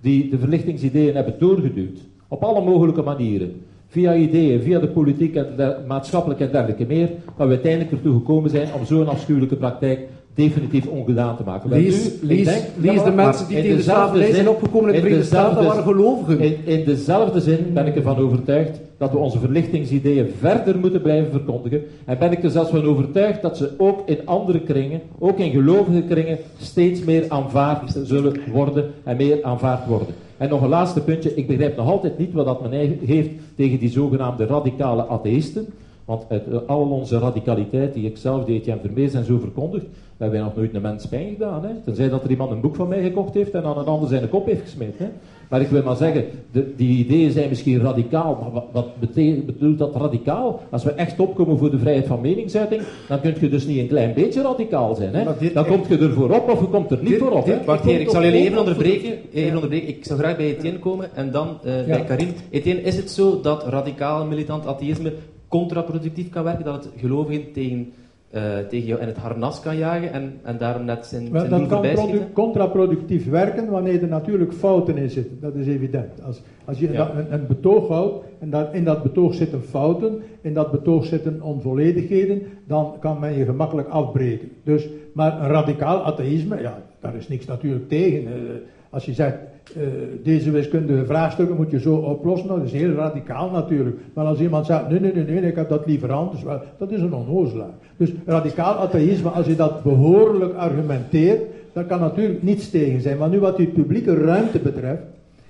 die de verlichtingsideeën hebben doorgeduwd, op alle mogelijke manieren, via ideeën, via de politiek en de maatschappelijke en dergelijke meer, dat we uiteindelijk ertoe gekomen zijn om zo'n afschuwelijke praktijk definitief ongedaan te maken. Lees, lees, denk, lees de mensen die tegen de slavernij zijn opgekomen in de Verenigde Staten, waren gelovigen. In, in dezelfde zin ben ik ervan overtuigd dat we onze verlichtingsideeën verder moeten blijven verkondigen. En ben ik er zelfs van overtuigd dat ze ook in andere kringen, ook in gelovige kringen, steeds meer aanvaard zullen worden en meer aanvaard worden. En nog een laatste puntje. Ik begrijp nog altijd niet wat dat men heeft tegen die zogenaamde radicale atheïsten. Want uit eh, al onze radicaliteit, die ik zelf, die Etienne Vermees en zo verkondigt, hebben wij nog nooit een mens pijn gedaan. Hè? Tenzij dat er iemand een boek van mij gekocht heeft en aan een ander zijn kop heeft gesmeed. Hè? Maar ik wil maar zeggen, de, die ideeën zijn misschien radicaal, maar wat, wat bedoelt dat radicaal? Als we echt opkomen voor de vrijheid van meningsuiting, dan kun je dus niet een klein beetje radicaal zijn. Hè? dan komt je er voorop of je komt er niet voorop. Hè? Wacht heer, ik zal jullie even onderbreken. Even onderbreken. Ik zou graag bij Etienne komen en dan uh, bij Karin. Etienne, is het zo dat radicaal militant atheïsme contraproductief kan werken, dat het gelovigen tegen, uh, tegen jou in het harnas kan jagen en, en daarom net zijn, Wel, zijn Dat kan contraproductief werken wanneer er natuurlijk fouten in zitten, dat is evident. Als, als je een, een, betoog houdt en dat, in dat betoog zitten fouten, in dat betoog zitten onvolledigheden, dan kan men je gemakkelijk afbreken. Dus, maar een radicaal atheïsme, ja, daar is niks natuurlijk tegen. Uh, als je zegt, uh, deze wiskundige vraagstukken moet je zo oplossen, nou, dat is heel radicaal natuurlijk. Maar als iemand zegt, nee, nee, nee, nee, ik heb dat liever anders, wel, dat is een onnozelaar. Dus radicaal atheïsme, als je dat behoorlijk argumenteert, daar kan natuurlijk niets tegen zijn. Maar nu wat die publieke ruimte betreft,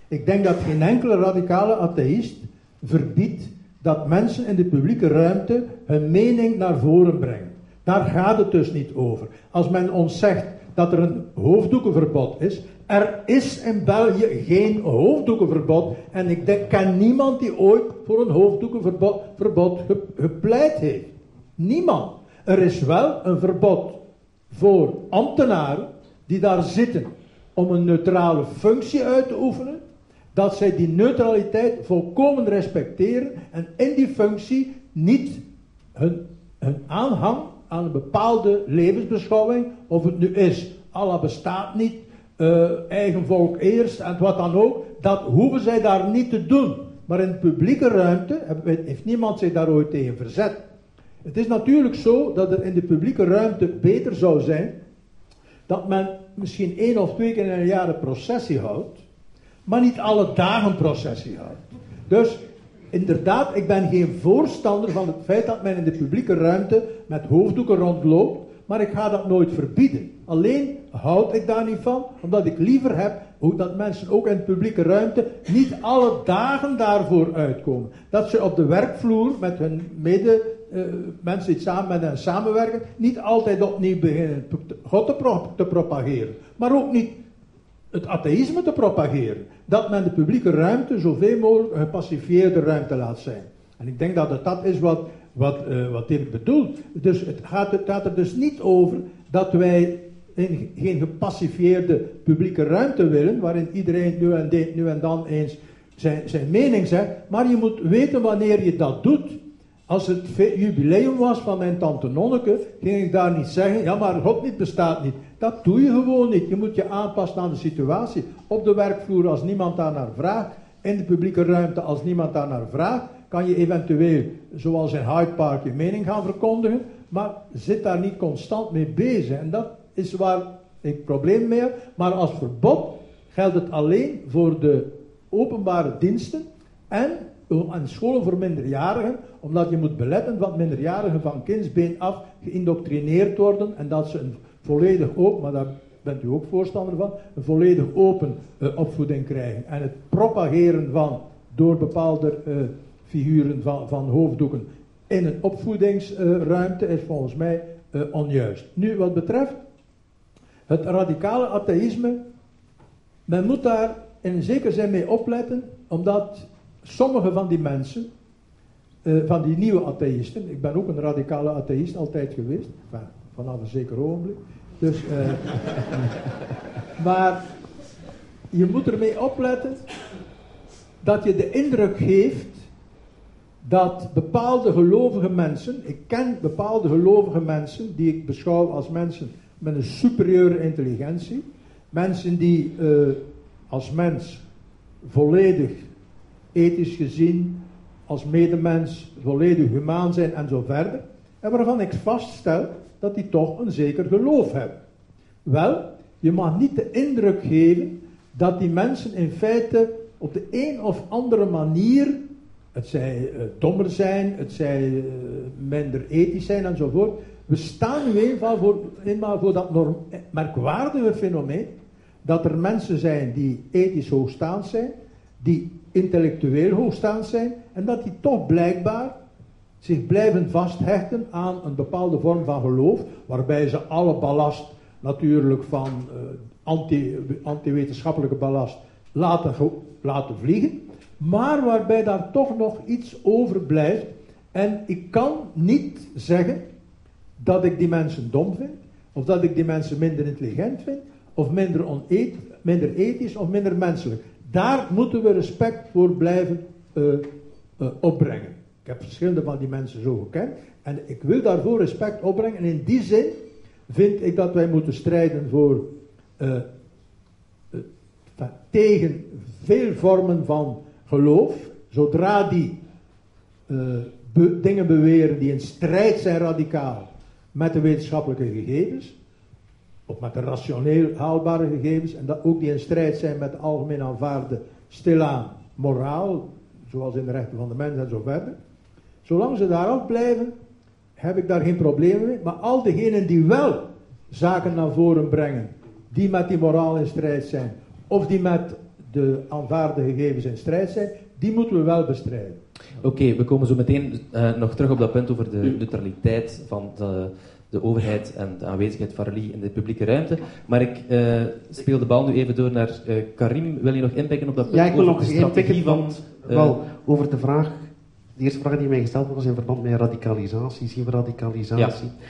ik denk dat geen enkele radicale atheïst verbiedt dat mensen in de publieke ruimte hun mening naar voren brengen. Daar gaat het dus niet over. Als men ons zegt dat er een hoofddoekenverbod is, er is in België geen hoofddoekenverbod. En ik denk, ken niemand die ooit voor een hoofddoekenverbod verbod gepleit heeft. Niemand. Er is wel een verbod voor ambtenaren die daar zitten om een neutrale functie uit te oefenen. Dat zij die neutraliteit volkomen respecteren en in die functie niet hun, hun aanhang aan een bepaalde levensbeschouwing, of het nu is, Allah bestaat niet, uh, eigen volk eerst en wat dan ook, dat hoeven zij daar niet te doen. Maar in de publieke ruimte heeft niemand zich daar ooit tegen verzet. Het is natuurlijk zo dat het in de publieke ruimte beter zou zijn dat men misschien één of twee keer in een jaar een processie houdt, maar niet alle dagen processie houdt. Dus inderdaad, ik ben geen voorstander van het feit dat men in de publieke ruimte met hoofddoeken rondloopt maar ik ga dat nooit verbieden. Alleen houd ik daar niet van, omdat ik liever heb hoe dat mensen ook in de publieke ruimte niet alle dagen daarvoor uitkomen. Dat ze op de werkvloer met hun mede uh, mensen die samen met hen samenwerken, niet altijd opnieuw beginnen God te, te propageren. Maar ook niet het atheïsme te propageren. Dat men de publieke ruimte zoveel mogelijk een ruimte laat zijn. En ik denk dat het dat is wat wat, uh, wat bedoelt. Dus het gaat, het gaat er dus niet over dat wij geen gepassiveerde publieke ruimte willen, waarin iedereen nu en, nu en dan eens zijn, zijn mening zegt, maar je moet weten wanneer je dat doet. Als het jubileum was van mijn tante Nonneke, ging ik daar niet zeggen, ja maar God niet bestaat niet. Dat doe je gewoon niet. Je moet je aanpassen aan de situatie. Op de werkvloer als niemand daar naar vraagt, in de publieke ruimte als niemand daar naar vraagt, kan je eventueel, zoals in Hyde Park, je mening gaan verkondigen, maar zit daar niet constant mee bezig. En dat is waar ik probleem mee heb. Maar als verbod geldt het alleen voor de openbare diensten en aan scholen voor minderjarigen, omdat je moet beletten dat minderjarigen van kindsbeen af geïndoctrineerd worden en dat ze een volledig open, maar daar bent u ook voorstander van, een volledig open uh, opvoeding krijgen. En het propageren van door bepaalde uh, figuren van, van hoofddoeken in een opvoedingsruimte is volgens mij uh, onjuist. Nu, wat betreft het radicale atheïsme, men moet daar in zekere zin mee opletten, omdat sommige van die mensen, uh, van die nieuwe atheïsten, ik ben ook een radicale atheïst altijd geweest, vanaf een zeker ogenblik, dus, uh, maar je moet ermee opletten dat je de indruk geeft dat bepaalde gelovige mensen, ik ken bepaalde gelovige mensen die ik beschouw als mensen met een superieure intelligentie, mensen die uh, als mens volledig ethisch gezien, als medemens volledig humaan zijn en zo verder, en waarvan ik vaststel dat die toch een zeker geloof hebben. Wel, je mag niet de indruk geven dat die mensen in feite op de een of andere manier, het zij uh, dommer zijn, het zij uh, minder ethisch zijn enzovoort. We staan nu eenmaal voor, eenmaal voor dat norm, merkwaardige fenomeen dat er mensen zijn die ethisch hoogstaand zijn, die intellectueel hoogstaand zijn, en dat die toch blijkbaar zich blijven vasthechten aan een bepaalde vorm van geloof, waarbij ze alle ballast natuurlijk van anti, anti-wetenschappelijke ballast laten, laten vliegen, maar waarbij daar toch nog iets overblijft. En ik kan niet zeggen dat ik die mensen dom vind, of dat ik die mensen minder intelligent vind, of minder, oneet, minder ethisch of minder menselijk. Daar moeten we respect voor blijven uh, uh, opbrengen. Ik heb verschillende van die mensen zo gekend en ik wil daarvoor respect opbrengen. En in die zin vind ik dat wij moeten strijden voor uh, tegen veel vormen van geloof, zodra die be dingen beweren die in strijd zijn radicaal met de wetenschappelijke gegevens, of met de rationeel haalbare gegevens, en dat ook die in strijd zijn met de algemeen aanvaarde stilaan moraal, zoals in de rechten van de mens en zo verder. Zolang ze daarop blijven, heb ik daar geen problemen mee. Maar al diegenen die wel zaken naar voren brengen, die met die moraal in strijd zijn, of die met de aanvaarde gegevens in strijd zijn, die moeten we wel bestrijden. Oké, we komen zo meteen uh, nog terug op dat punt over de neutraliteit van de de overheid en de aanwezigheid van religie in de publieke ruimte. Maar ik uh, speel de bal nu even door naar uh, Karim. Wil je nog inpikken op dat punt? Ja, ik wil nog eens inpikken van, uh, wel, over de vraag, de eerste vraag die mij gesteld was in verband met radicalisatie. Zien we radicalisatie? Ja.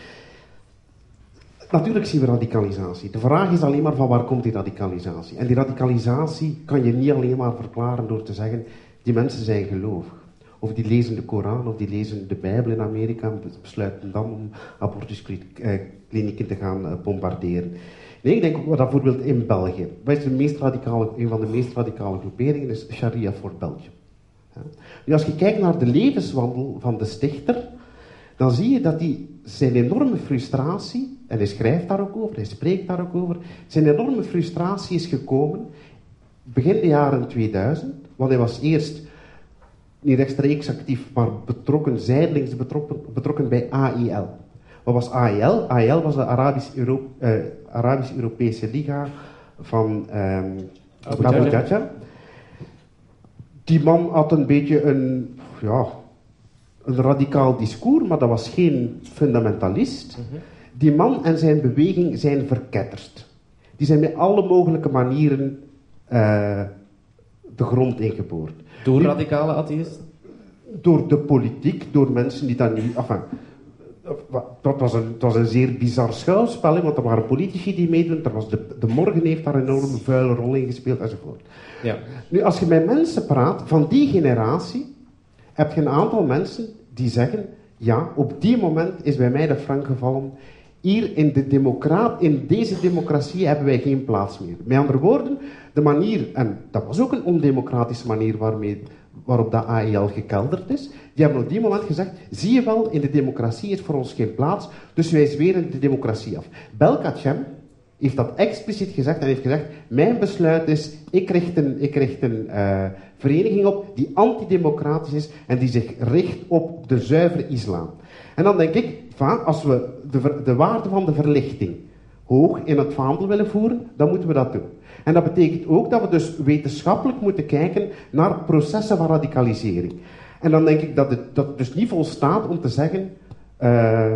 Natuurlijk zien we radicalisatie. De vraag is alleen maar van waar komt die radicalisatie? En die radicalisatie kan je niet alleen maar verklaren door te zeggen, die mensen zijn gelovig. Of die lezen de Koran of die lezen de Bijbel in Amerika en besluiten dan om abortusklinieken te gaan eh, bombarderen. Nee, ik denk bijvoorbeeld in België. Wat is de meest radicale, een van de meest radicale groeperingen is Sharia voor België. Nu, als je kijkt naar de levenswandel van de stichter, dan zie je dat die zijn enorme frustratie, en hij schrijft daar ook over, hij spreekt daar ook over, zijn enorme frustratie is gekomen begin de jaren 2000, want hij was eerst niet rechtstreeks actief, maar betrokken, zijdelings betrokken, betrokken bij AIL. Wat was AIL? AIL was de Arabisch-Europese uh, Liga van um, Abu Dhaja. Die man had een beetje een, ja, een radicaal discours, maar dat was geen fundamentalist. Mhm. Die man en zijn beweging zijn verketterd. Die zijn met alle mogelijke manieren uh, de grond ingeboord. Door radicale atheïsten? Door de politiek, door mensen die dat niet... Enfin, dat was, een, was een zeer bizar schuilspel, want er waren politici die meedoen. Er was de, de Morgen heeft daar een enorme vuile rol in gespeeld, enzovoort. Ja. Nu, als je met mensen praat van die generatie, heb je een aantal mensen die zeggen: Ja, op die moment is bij mij de frank gevallen. Hier in, de in deze democratie hebben wij geen plaats meer. Met andere woorden, de manier, en dat was ook een ondemocratische manier waarmee, waarop de AEL gekelderd is, die hebben op die moment gezegd, zie je wel, in de democratie is voor ons geen plaats, dus wij zweren de democratie af. Belkacem heeft dat expliciet gezegd en heeft gezegd, mijn besluit is, ik richt een, ik richt een uh, vereniging op die antidemocratisch is en die zich richt op de zuivere islam. En dan denk ik, van, als we de, de waarde van de verlichting hoog in het vaandel willen voeren, dan moeten we dat doen. En dat betekent ook dat we dus wetenschappelijk moeten kijken naar processen van radicalisering. En dan denk ik dat het, dat dus niet volstaat om te zeggen, uh,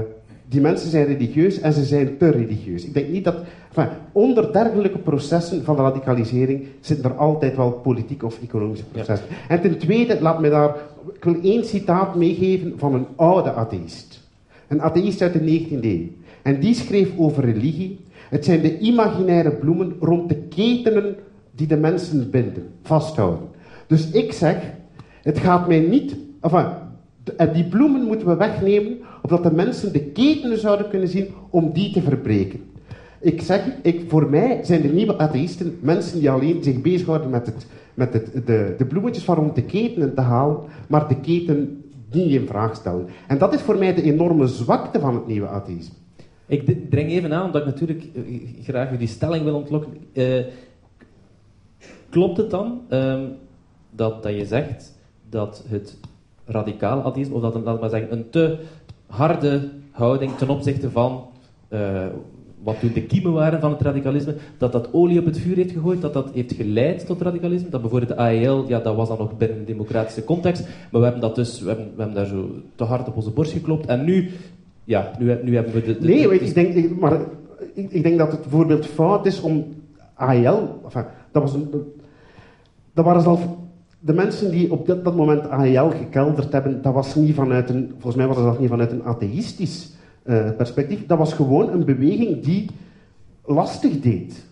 die mensen zijn religieus en ze zijn te religieus. Ik denk niet dat, enfin, onder dergelijke processen van radicalisering zitten er altijd wel politieke of economische processen. Ja. En ten tweede, laat me daar, ik wil één citaat meegeven van een oude atheïst. Een atheïst uit de 19e eeuw. En die schreef over religie het zijn de imaginaire bloemen rond de ketenen die de mensen binden, vasthouden. Dus ik zeg, het gaat mij niet... En die bloemen moeten we wegnemen, opdat de mensen de ketenen zouden kunnen zien om die te verbreken. Ik zeg, ik, voor mij zijn de nieuwe atheïsten mensen die alleen zich bezighouden met, het, met het, de, de bloemetjes van rond de ketenen te halen, maar de keten niet in vraag stellen. En dat is voor mij de enorme zwakte van het nieuwe atheïsme. Ik dring even aan, omdat ik natuurlijk eh, graag die stelling wil ontlokken. Uh, klopt het dan um, dat, dat je zegt dat het radicaal atheïsme, of dat laat maar zeggen, een te harde houding ten opzichte van uh, wat toen de kiemen waren van het radicalisme, dat dat olie op het vuur heeft gegooid, dat dat heeft geleid tot radicalisme. Dat bijvoorbeeld de AEL, ja, dat was dan nog binnen een democratische context, maar we hebben dat dus, we hebben, we hebben daar zo te hard op onze borst geklopt. En nu, ja, nu, nu hebben we de... de nee, ik, denk, maar ik, ik, denk dat het bijvoorbeeld fout is om AEL, enfin, dat was een... Dat waren zelf de mensen die op dat, dat moment AEL gekelderd hebben, dat was niet vanuit een, volgens mij was dat niet vanuit een atheïstisch uh, perspectief. Dat was gewoon een beweging die lastig deed.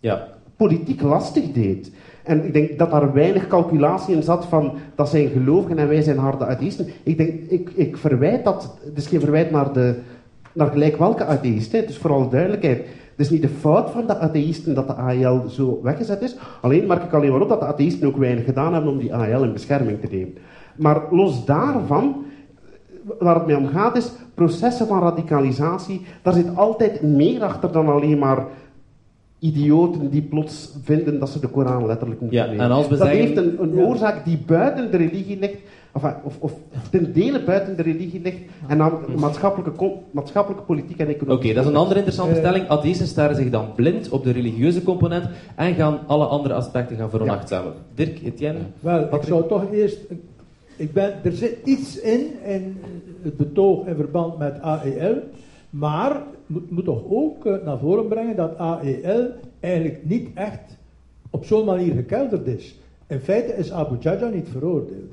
Ja. Politiek lastig deed. En ik denk dat daar weinig calculatie in zat van dat zijn gelovigen en wij zijn harde atheïsten. Ik denk, ik, ik verwijt dat, het is geen verwijt naar, de, naar gelijk welke atheïst, hè. dus voor alle duidelijkheid. Het is niet de fout van de atheïsten dat de AEL zo weggezet is. Alleen merk ik alleen maar op dat de atheïsten ook weinig gedaan hebben om die AEL in bescherming te nemen. Maar los daarvan, waar het mij om gaat, is processen van radicalisatie. Daar zit altijd meer achter dan alleen maar idioten die plots vinden dat ze de Koran letterlijk moeten ja, nemen. En als we dat zeggen, heeft een, een oorzaak die buiten de religie ligt, of, of, of, ten dele buiten de religie ligt, en dan maatschappelijke, maatschappelijke politiek en economie. Oké, dat is een andere interessante eh. stelling. Atheïsten staren zich dan blind op de religieuze component en gaan alle andere aspecten gaan veronachtzamen. Ja. Dirk, Etienne? Wel, ik zou toch eerst... Ik ben, er zit iets in, in het betoog in verband met AEL, maar moet, moet toch ook eh, naar voren brengen dat AEL eigenlijk niet echt op zo'n manier gekelderd is. In feite is Abu Jaja niet veroordeeld.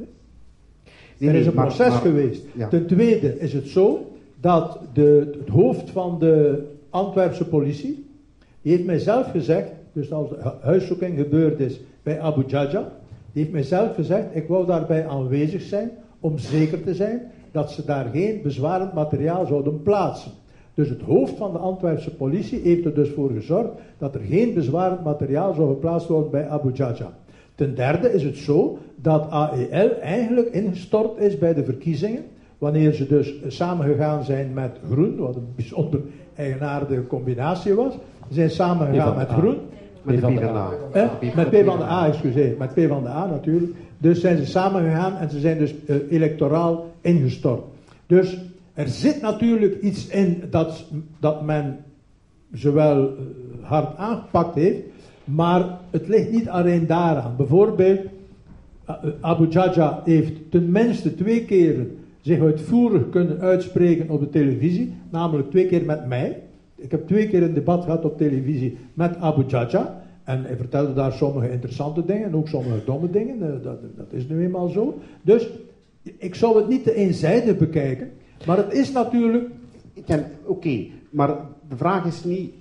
er is een proces geweest. Ten tweede is het zo dat de, het hoofd van de Antwerpse politie, die heeft mij zelf gezegd, dus als de huiszoeking gebeurd is bij Abu Jaja, die heeft mij zelf gezegd, ik wou daarbij aanwezig zijn om zeker te zijn dat ze daar geen bezwarend materiaal zouden plaatsen. Dus het hoofd van de Antwerpse politie heeft er dus voor gezorgd dat er geen bezwarend materiaal zou geplaatst worden bij Abu Jaja. Ten derde is het zo dat AEL eigenlijk ingestort is bij de verkiezingen, wanneer ze dus samengegaan zijn met Groen, wat een bijzonder eigenaardige combinatie was. Ze zijn samengegaan met Groen. Met de PvdA. Eh? Met P van de A, excuseer. Met P van de A natuurlijk. Dus zijn ze samengegaan en ze zijn dus uh, electoraal ingestort. Dus er zit natuurlijk iets in dat, dat men zowel uh, hard aangepakt heeft, maar het ligt niet alleen daaraan. Bijvoorbeeld, Abu Jaja heeft tenminste twee keren zich uitvoerig kunnen uitspreken op de televisie, namelijk twee keer met mij. Ik heb twee keer een debat gehad op televisie met Abu Jaja. En hij vertelde daar sommige interessante dingen en ook sommige domme dingen. Eh, dat, dat is nu eenmaal zo. Dus ik zou het niet te eenzijdig bekijken. Maar het is natuurlijk. Oké, maar de vraag is niet.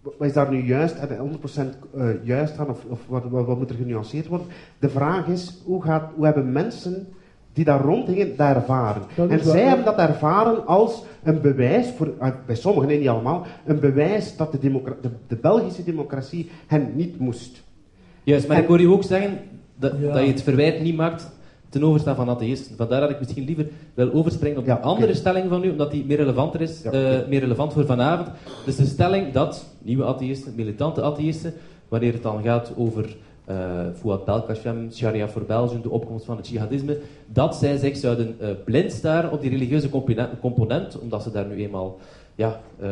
Wat is daar nu juist en 100% uh, juist aan, of, of wat, wat, wat, moet er genuanceerd worden? De vraag is, hoe, gaat, hoe hebben mensen die daar rondhingen dat ervaren. En zij hebben dat ervaren als een bewijs, voor, ah, bij sommigen, niet allemaal, een bewijs dat de, de, de, Belgische democratie hen niet moest. Juist, maar ik hoor je ook zeggen dat, dat je het verwijt niet maakt ten overstaan van atheïsten. Vandaar dat ik misschien liever wil overspringen op een andere stelling van u, omdat die meer relevant is, uh, meer relevant voor vanavond. Dus de stelling dat nieuwe atheïsten, militante atheïsten, wanneer het dan gaat over uh, Fouad Belkacem, Sharia voor België, de opkomst van het jihadisme, dat zij zich zouden uh, blind staren op die religieuze component, omdat ze daar nu eenmaal ja, uh,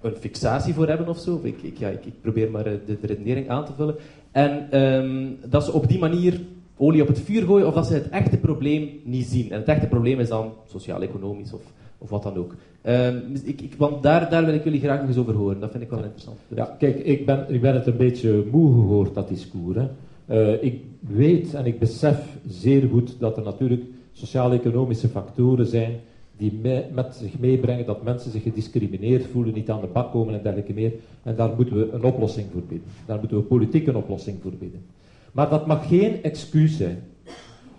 een fixatie voor hebben of zo. Ik, ik, ja, ik, probeer maar de, de, redenering aan te vullen. En um, dat ze op die manier olie op het vuur gooien, of dat ze het echte probleem niet zien. En het echte probleem is dan sociaal-economisch of, of wat dan ook. Um, ik, ik, want daar, daar wil ik jullie graag nog eens over horen. Dat vind ik wel interessant. Ja, kijk, ik ben, ik ben het een beetje moe gehoord, dat discours. Hè. Uh, ik weet en ik besef zeer goed dat er natuurlijk sociaal-economische factoren zijn die me, met zich meebrengen dat mensen zich gediscrimineerd voelen, niet aan de bak komen en dergelijke meer. En daar moeten we een oplossing voor bieden. Daar moeten we politiek een oplossing voor bieden. Maar dat mag geen excuus zijn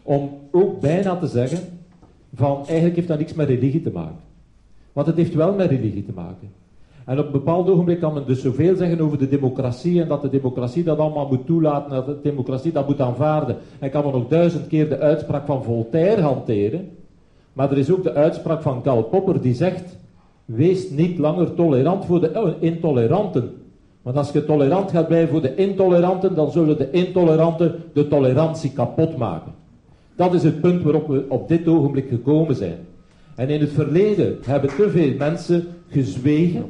om ook bijna te zeggen van eigenlijk heeft dat niks met religie te maken. Want het heeft wel met religie te maken. En op een bepaald ogenblik kan men dus zoveel zeggen over de democratie en dat de democratie dat allemaal moet toelaten, dat de democratie dat moet aanvaarden. En kan men nog duizend keer de uitspraak van Voltaire hanteren. Maar er is ook de uitspraak van Karl Popper die zegt, wees niet langer tolerant voor de intoleranten. Want als je tolerant gaat blijven voor de intoleranten, dan zullen de intoleranten de tolerantie kapot maken. Dat is het punt waarop we op dit ogenblik gekomen zijn. En in het verleden hebben te veel mensen gezwegen,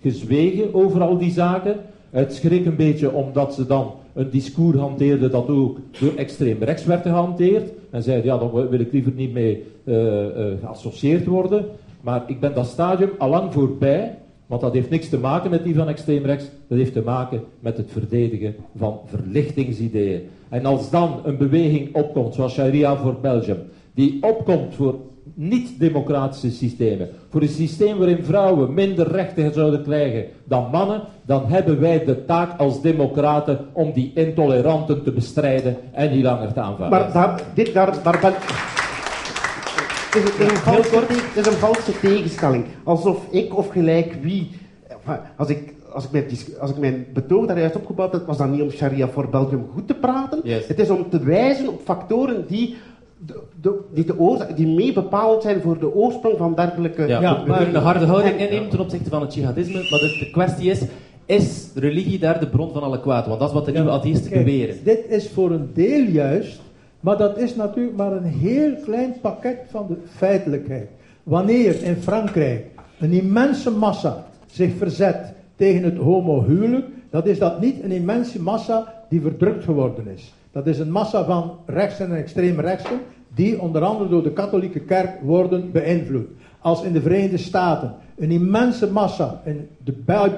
gezwegen over al die zaken. Het schrik een beetje omdat ze dan een discours hanteerden dat ook door extreem rechts werd gehanteerd. En zeiden, ja, daar wil ik liever niet mee uh, uh, geassocieerd worden. Maar ik ben dat stadium allang voorbij, want dat heeft niks te maken met die van extreem rechts. Dat heeft te maken met het verdedigen van verlichtingsideeën. En als dan een beweging opkomt, zoals Sharia voor Belgium, die opkomt voor niet-democratische systemen, voor een systeem waarin vrouwen minder rechten zouden krijgen dan mannen, dan hebben wij de taak als democraten om die intoleranten te bestrijden en niet langer te aanvaarden. Maar daar, dit, daar, daar ben... Het is, een, valse, het is een valse tegenstelling. Alsof ik of gelijk wie... Als ik als ik, mijn, als ik mijn betoog daar juist opgebouwd heb, was dat niet om sharia voor Belgium goed te praten. Het is om te wijzen op factoren die de, de, die, de oorzaak, die mee bepaald zijn voor de oorsprong van dergelijke... Ja, ja maar een harde houding innemen ten opzichte van het jihadisme, maar de, de, kwestie is, is religie daar de bron van alle kwaad? Want dat is wat de nieuwe atheïsten beweren. Dit is voor een deel juist, maar dat is natuurlijk maar een heel klein pakket van de feitelijkheid. Wanneer in Frankrijk een immense massa zich verzet tegen het homohuwelijk, dat is dat niet een immense massa die verdrukt geworden is. Dat is een massa van rechtsen en extreem rechtsen, die onder andere door de katholieke kerk worden beïnvloed. Als in de Verenigde Staten een immense massa in de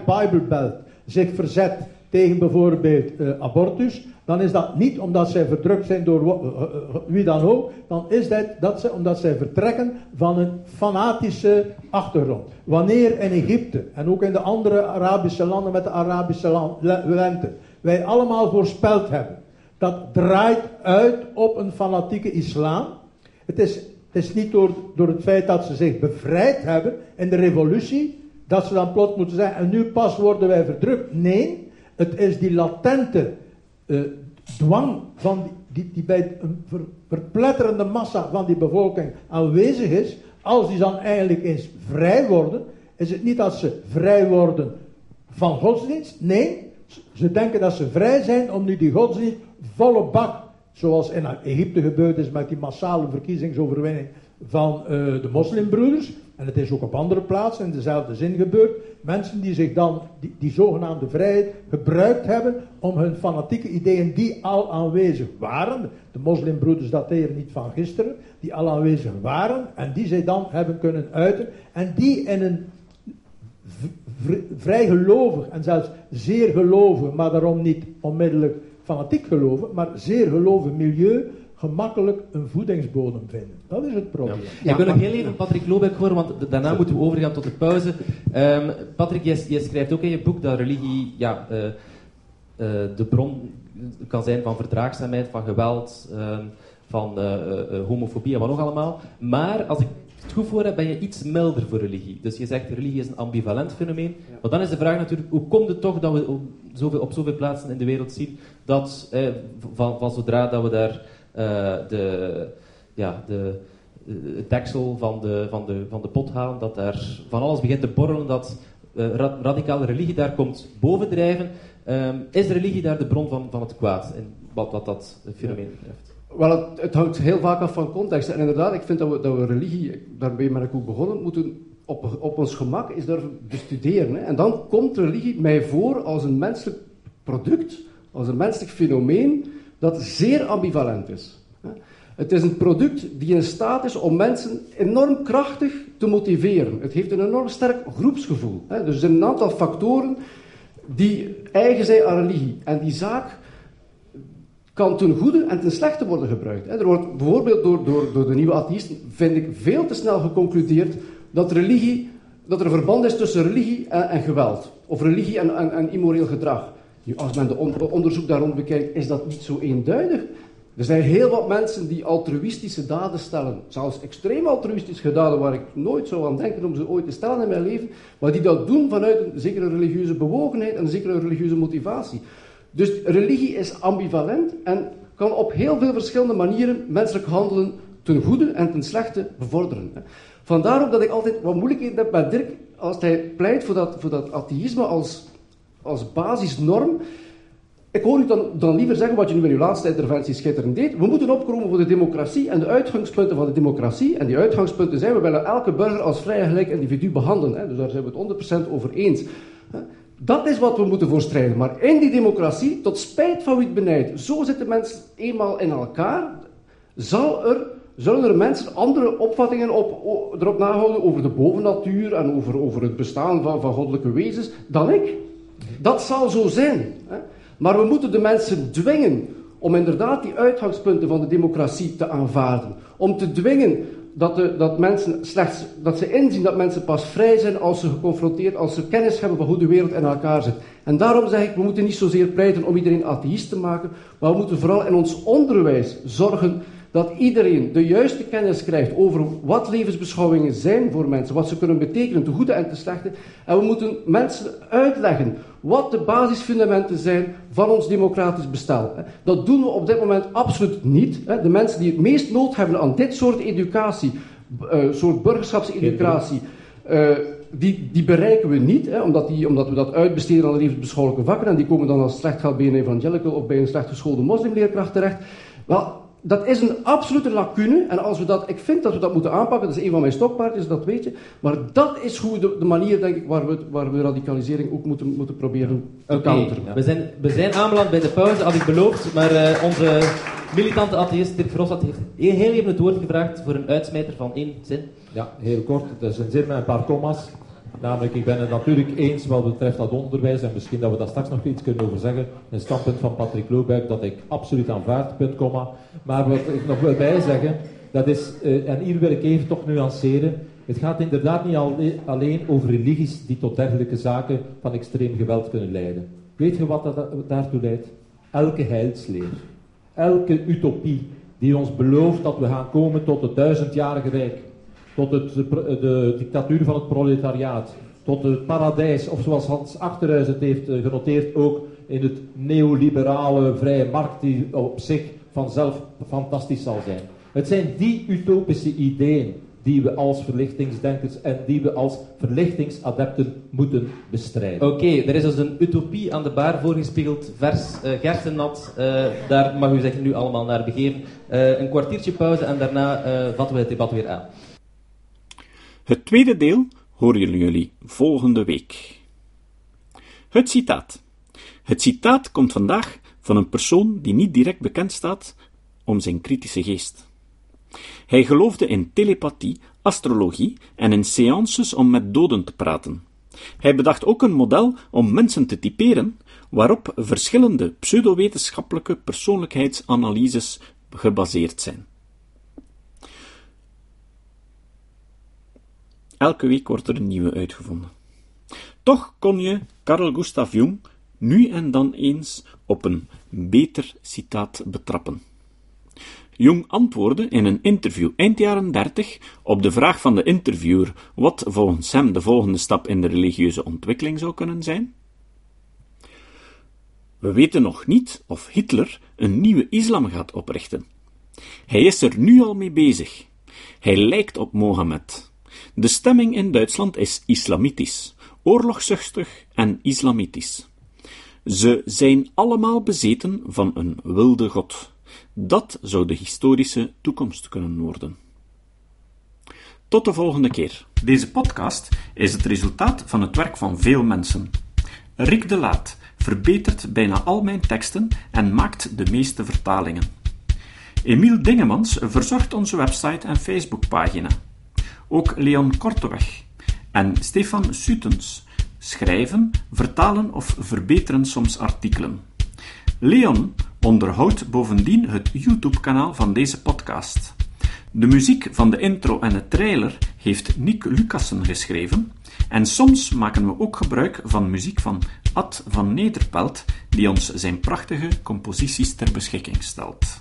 Bible Belt zich verzet tegen bijvoorbeeld uh, abortus, dan is dat niet omdat zij verdrukt zijn door uh, uh, wie dan ook, dan is dat, dat ze, omdat zij vertrekken van een fanatische achtergrond. Wanneer in Egypte en ook in de andere Arabische landen met de Arabische lente, wij allemaal voorspeld hebben, dat draait uit op een fanatieke islam. Het is, het is niet door, door het feit dat ze zich bevrijd hebben in de revolutie, dat ze dan plots moeten zeggen, en nu pas worden wij verdrukt. Nee, het is die latente uh, dwang van die, die, bij een verpletterende massa van die bevolking aanwezig is. Als die dan eigenlijk eens vrij worden, is het niet dat ze vrij worden van godsdienst. Nee, ze denken dat ze vrij zijn om nu die godsdienst volle bak, zoals in Egypte gebeurd is met die massale verkiezingsoverwinning van uh, de moslimbroeders. En het is ook op andere plaatsen in dezelfde zin gebeurd. Mensen die zich dan, die, die zogenaamde vrijheid, gebruikt hebben om hun fanatieke ideeën die al aanwezig waren. De moslimbroeders dateren niet van gisteren. Die al aanwezig waren en die zij dan hebben kunnen uiten. En die in een vrij gelovig en zelfs zeer gelovig, maar daarom niet onmiddellijk fanatiek geloven, maar zeer gelovig milieu gemakkelijk een voedingsbodem vinden. Dat is het probleem. Ja. ik wil nog heel even Patrick Lobeck horen, want daarna moeten we overgaan tot de pauze. Um, Patrick, jij, schrijft ook in je boek dat religie ja, uh, uh, de bron kan zijn van verdraagzaamheid, van geweld, um, van uh, homofobie en wat nog allemaal. Maar als ik het goed voor heb, ben je iets milder voor religie. Dus je zegt religie is een ambivalent fenomeen. Maar dan is de vraag natuurlijk, hoe komt het toch dat we op zoveel, op zoveel plaatsen in de wereld zien dat eh, van, van zodra dat we daar de, ja, de, het deksel van de, van, de, van de pot halen, dat daar van alles begint te borrelen, dat uh, radicale religie daar komt bovendrijven. Um, is religie daar de bron van, van het kwaad, in wat, wat dat fenomeen betreft? Wel, het, het, hangt heel vaak af van context. En inderdaad, ik vind dat we, dat we religie, daarmee ben ik ook begonnen, moeten op, op ons gemak eens durven bestuderen. Hè. En dan komt religie mij voor als een menselijk product, als een menselijk fenomeen, dat zeer ambivalent is. Het is een product die in staat is om mensen enorm krachtig te motiveren. Het heeft een enorm sterk groepsgevoel. Dus er zijn een aantal factoren die eigen zijn aan religie. En die zaak kan ten goede en ten slechte worden gebruikt. Er wordt bijvoorbeeld door, door, door de nieuwe atheïsten, vind ik, veel te snel geconcludeerd dat, religie, dat er een verband is tussen religie en, geweld. Of religie en, en immoreel gedrag. Nu, als men de onderzoek daar rond bekijkt, is dat niet zo eenduidig. Er zijn heel wat mensen die altruïstische daden stellen, zelfs extreem altruïstische daden waar ik nooit zou aan denken om ze ooit te stellen in mijn leven, maar die dat doen vanuit een zekere religieuze bewogenheid en een zekere religieuze motivatie. Dus religie is ambivalent en kan op heel veel verschillende manieren menselijk handelen ten goede en ten slechte bevorderen. Vandaar ook dat ik altijd wat moeilijkheden heb met Dirk als hij pleit voor dat, voor dat atheïsme als, als basisnorm. Ik hoor u dan, dan liever zeggen wat je nu in uw laatste interventie schitterend deed. We moeten opkomen voor de democratie en de uitgangspunten van de democratie. En die uitgangspunten zijn, we willen elke burger als vrij en gelijk individu behandelen. Hè. Dus daar zijn we het 100% over eens. Dat is wat we moeten voorstrijden. Maar in die democratie, tot spijt van wie het benijdt, zo zitten mensen eenmaal in elkaar, zal er, zullen er mensen andere opvattingen op, erop nahouden over de bovennatuur en over, over het bestaan van, van goddelijke wezens dan ik. Dat zal zo zijn. Hè. Maar we moeten de mensen dwingen om inderdaad die uitgangspunten van de democratie te aanvaarden. Om te dwingen dat, de, dat mensen slechts, dat ze inzien dat mensen pas vrij zijn als ze geconfronteerd, als ze kennis hebben van hoe de wereld in elkaar zit. En daarom zeg ik, we moeten niet zozeer pleiten om iedereen atheïst te maken, maar we moeten vooral in ons onderwijs zorgen dat iedereen de juiste kennis krijgt over wat levensbeschouwingen zijn voor mensen, wat ze kunnen betekenen, te goede en te slechte. En we moeten mensen uitleggen wat de basisfundamenten zijn van ons democratisch bestel. Dat doen we op dit moment absoluut niet. De mensen die het meest nood hebben aan dit soort educatie, uh, soort burgerschapseducatie, uh, die, die bereiken we niet, hè, omdat, die, omdat we dat uitbesteden aan de levensbeschouwelijke vakken en die komen dan als slecht een evangelical of bij een slecht geschoolde moslimleerkracht terecht. Wel, dat is een absolute lacune. En als we dat, ik vind dat we dat moeten aanpakken. Dat is een van mijn stokpaardjes, dat weet je. Maar dat is hoe de, de manier, denk ik, waar we, waar we radicalisering ook moeten, moeten proberen te counteren. We, zijn, we zijn aanbeland bij de pauze, had ik beloofd. Maar uh, onze militante atheïst Dirk Verhofstadt heeft heel even het woord gevraagd voor een uitsmijter van één zin. Ja, heel kort. Dat is een zin met een paar commas. Namelijk, ik ben het natuurlijk eens wat betreft dat onderwijs, en misschien dat we daar straks nog iets kunnen over zeggen, een standpunt van Patrick Loobuik dat ik absoluut aanvaard, punt, komma. Maar wat ik nog wil bijzeggen, dat is, uh, en hier wil ik even toch nuanceren, het gaat inderdaad niet alleen over religies die tot dergelijke zaken van extreem geweld kunnen leiden. Weet je wat dat daartoe leidt? Elke heilsleer, elke utopie die ons belooft dat we gaan komen tot het duizendjarige rijk, tot het, de, dictatuur van het proletariaat, tot het paradijs, of zoals Hans Achterhuis het heeft eh, genoteerd, ook in het neoliberale vrije markt die op zich vanzelf fantastisch zal zijn. Het zijn die utopische ideeën die we als verlichtingsdenkers en die we als verlichtingsadepten moeten bestrijden. Oké, er is dus een utopie aan de baar voorgespiegeld, vers, uh, daar mag u zich nu allemaal naar begeven. Een kwartiertje pauze en daarna vatten we het debat weer aan. Het tweede deel horen jullie volgende week. Het citaat. Het citaat komt vandaag van een persoon die niet direct bekend staat om zijn kritische geest. Hij geloofde in telepathie, astrologie en in seances om met doden te praten. Hij bedacht ook een model om mensen te typeren, waarop verschillende pseudowetenschappelijke persoonlijkheidsanalyses gebaseerd zijn. Elke week wordt er een nieuwe uitgevonden. Toch kon je Carl Gustav Jung nu en dan eens op een beter citaat betrappen. Jung antwoordde in een interview eind jaren 30 op de vraag van de interviewer wat volgens hem de volgende stap in de religieuze ontwikkeling zou kunnen zijn. We weten nog niet of Hitler een nieuwe islam gaat oprichten. Hij is er nu al mee bezig. Hij lijkt op Mohammed. De stemming in Duitsland is islamitisch, oorlogszuchtig en islamitisch. Ze zijn allemaal bezeten van een wilde god. Dat zou de historische toekomst kunnen worden. Tot de volgende keer. Deze podcast is het resultaat van het werk van veel mensen. Rick de Laat verbetert bijna al mijn teksten en maakt de meeste vertalingen. Emiel Dingemans verzorgt onze website en Facebookpagina. Ook Leon Korteweg en Stefan Sutens schrijven, vertalen of verbeteren soms artikelen. Leon onderhoudt bovendien het YouTube-kanaal van deze podcast. De muziek van de intro en de trailer heeft Nick Lucassen geschreven en soms maken we ook gebruik van muziek van Ad van Nederpelt, die ons zijn prachtige composities ter beschikking stelt.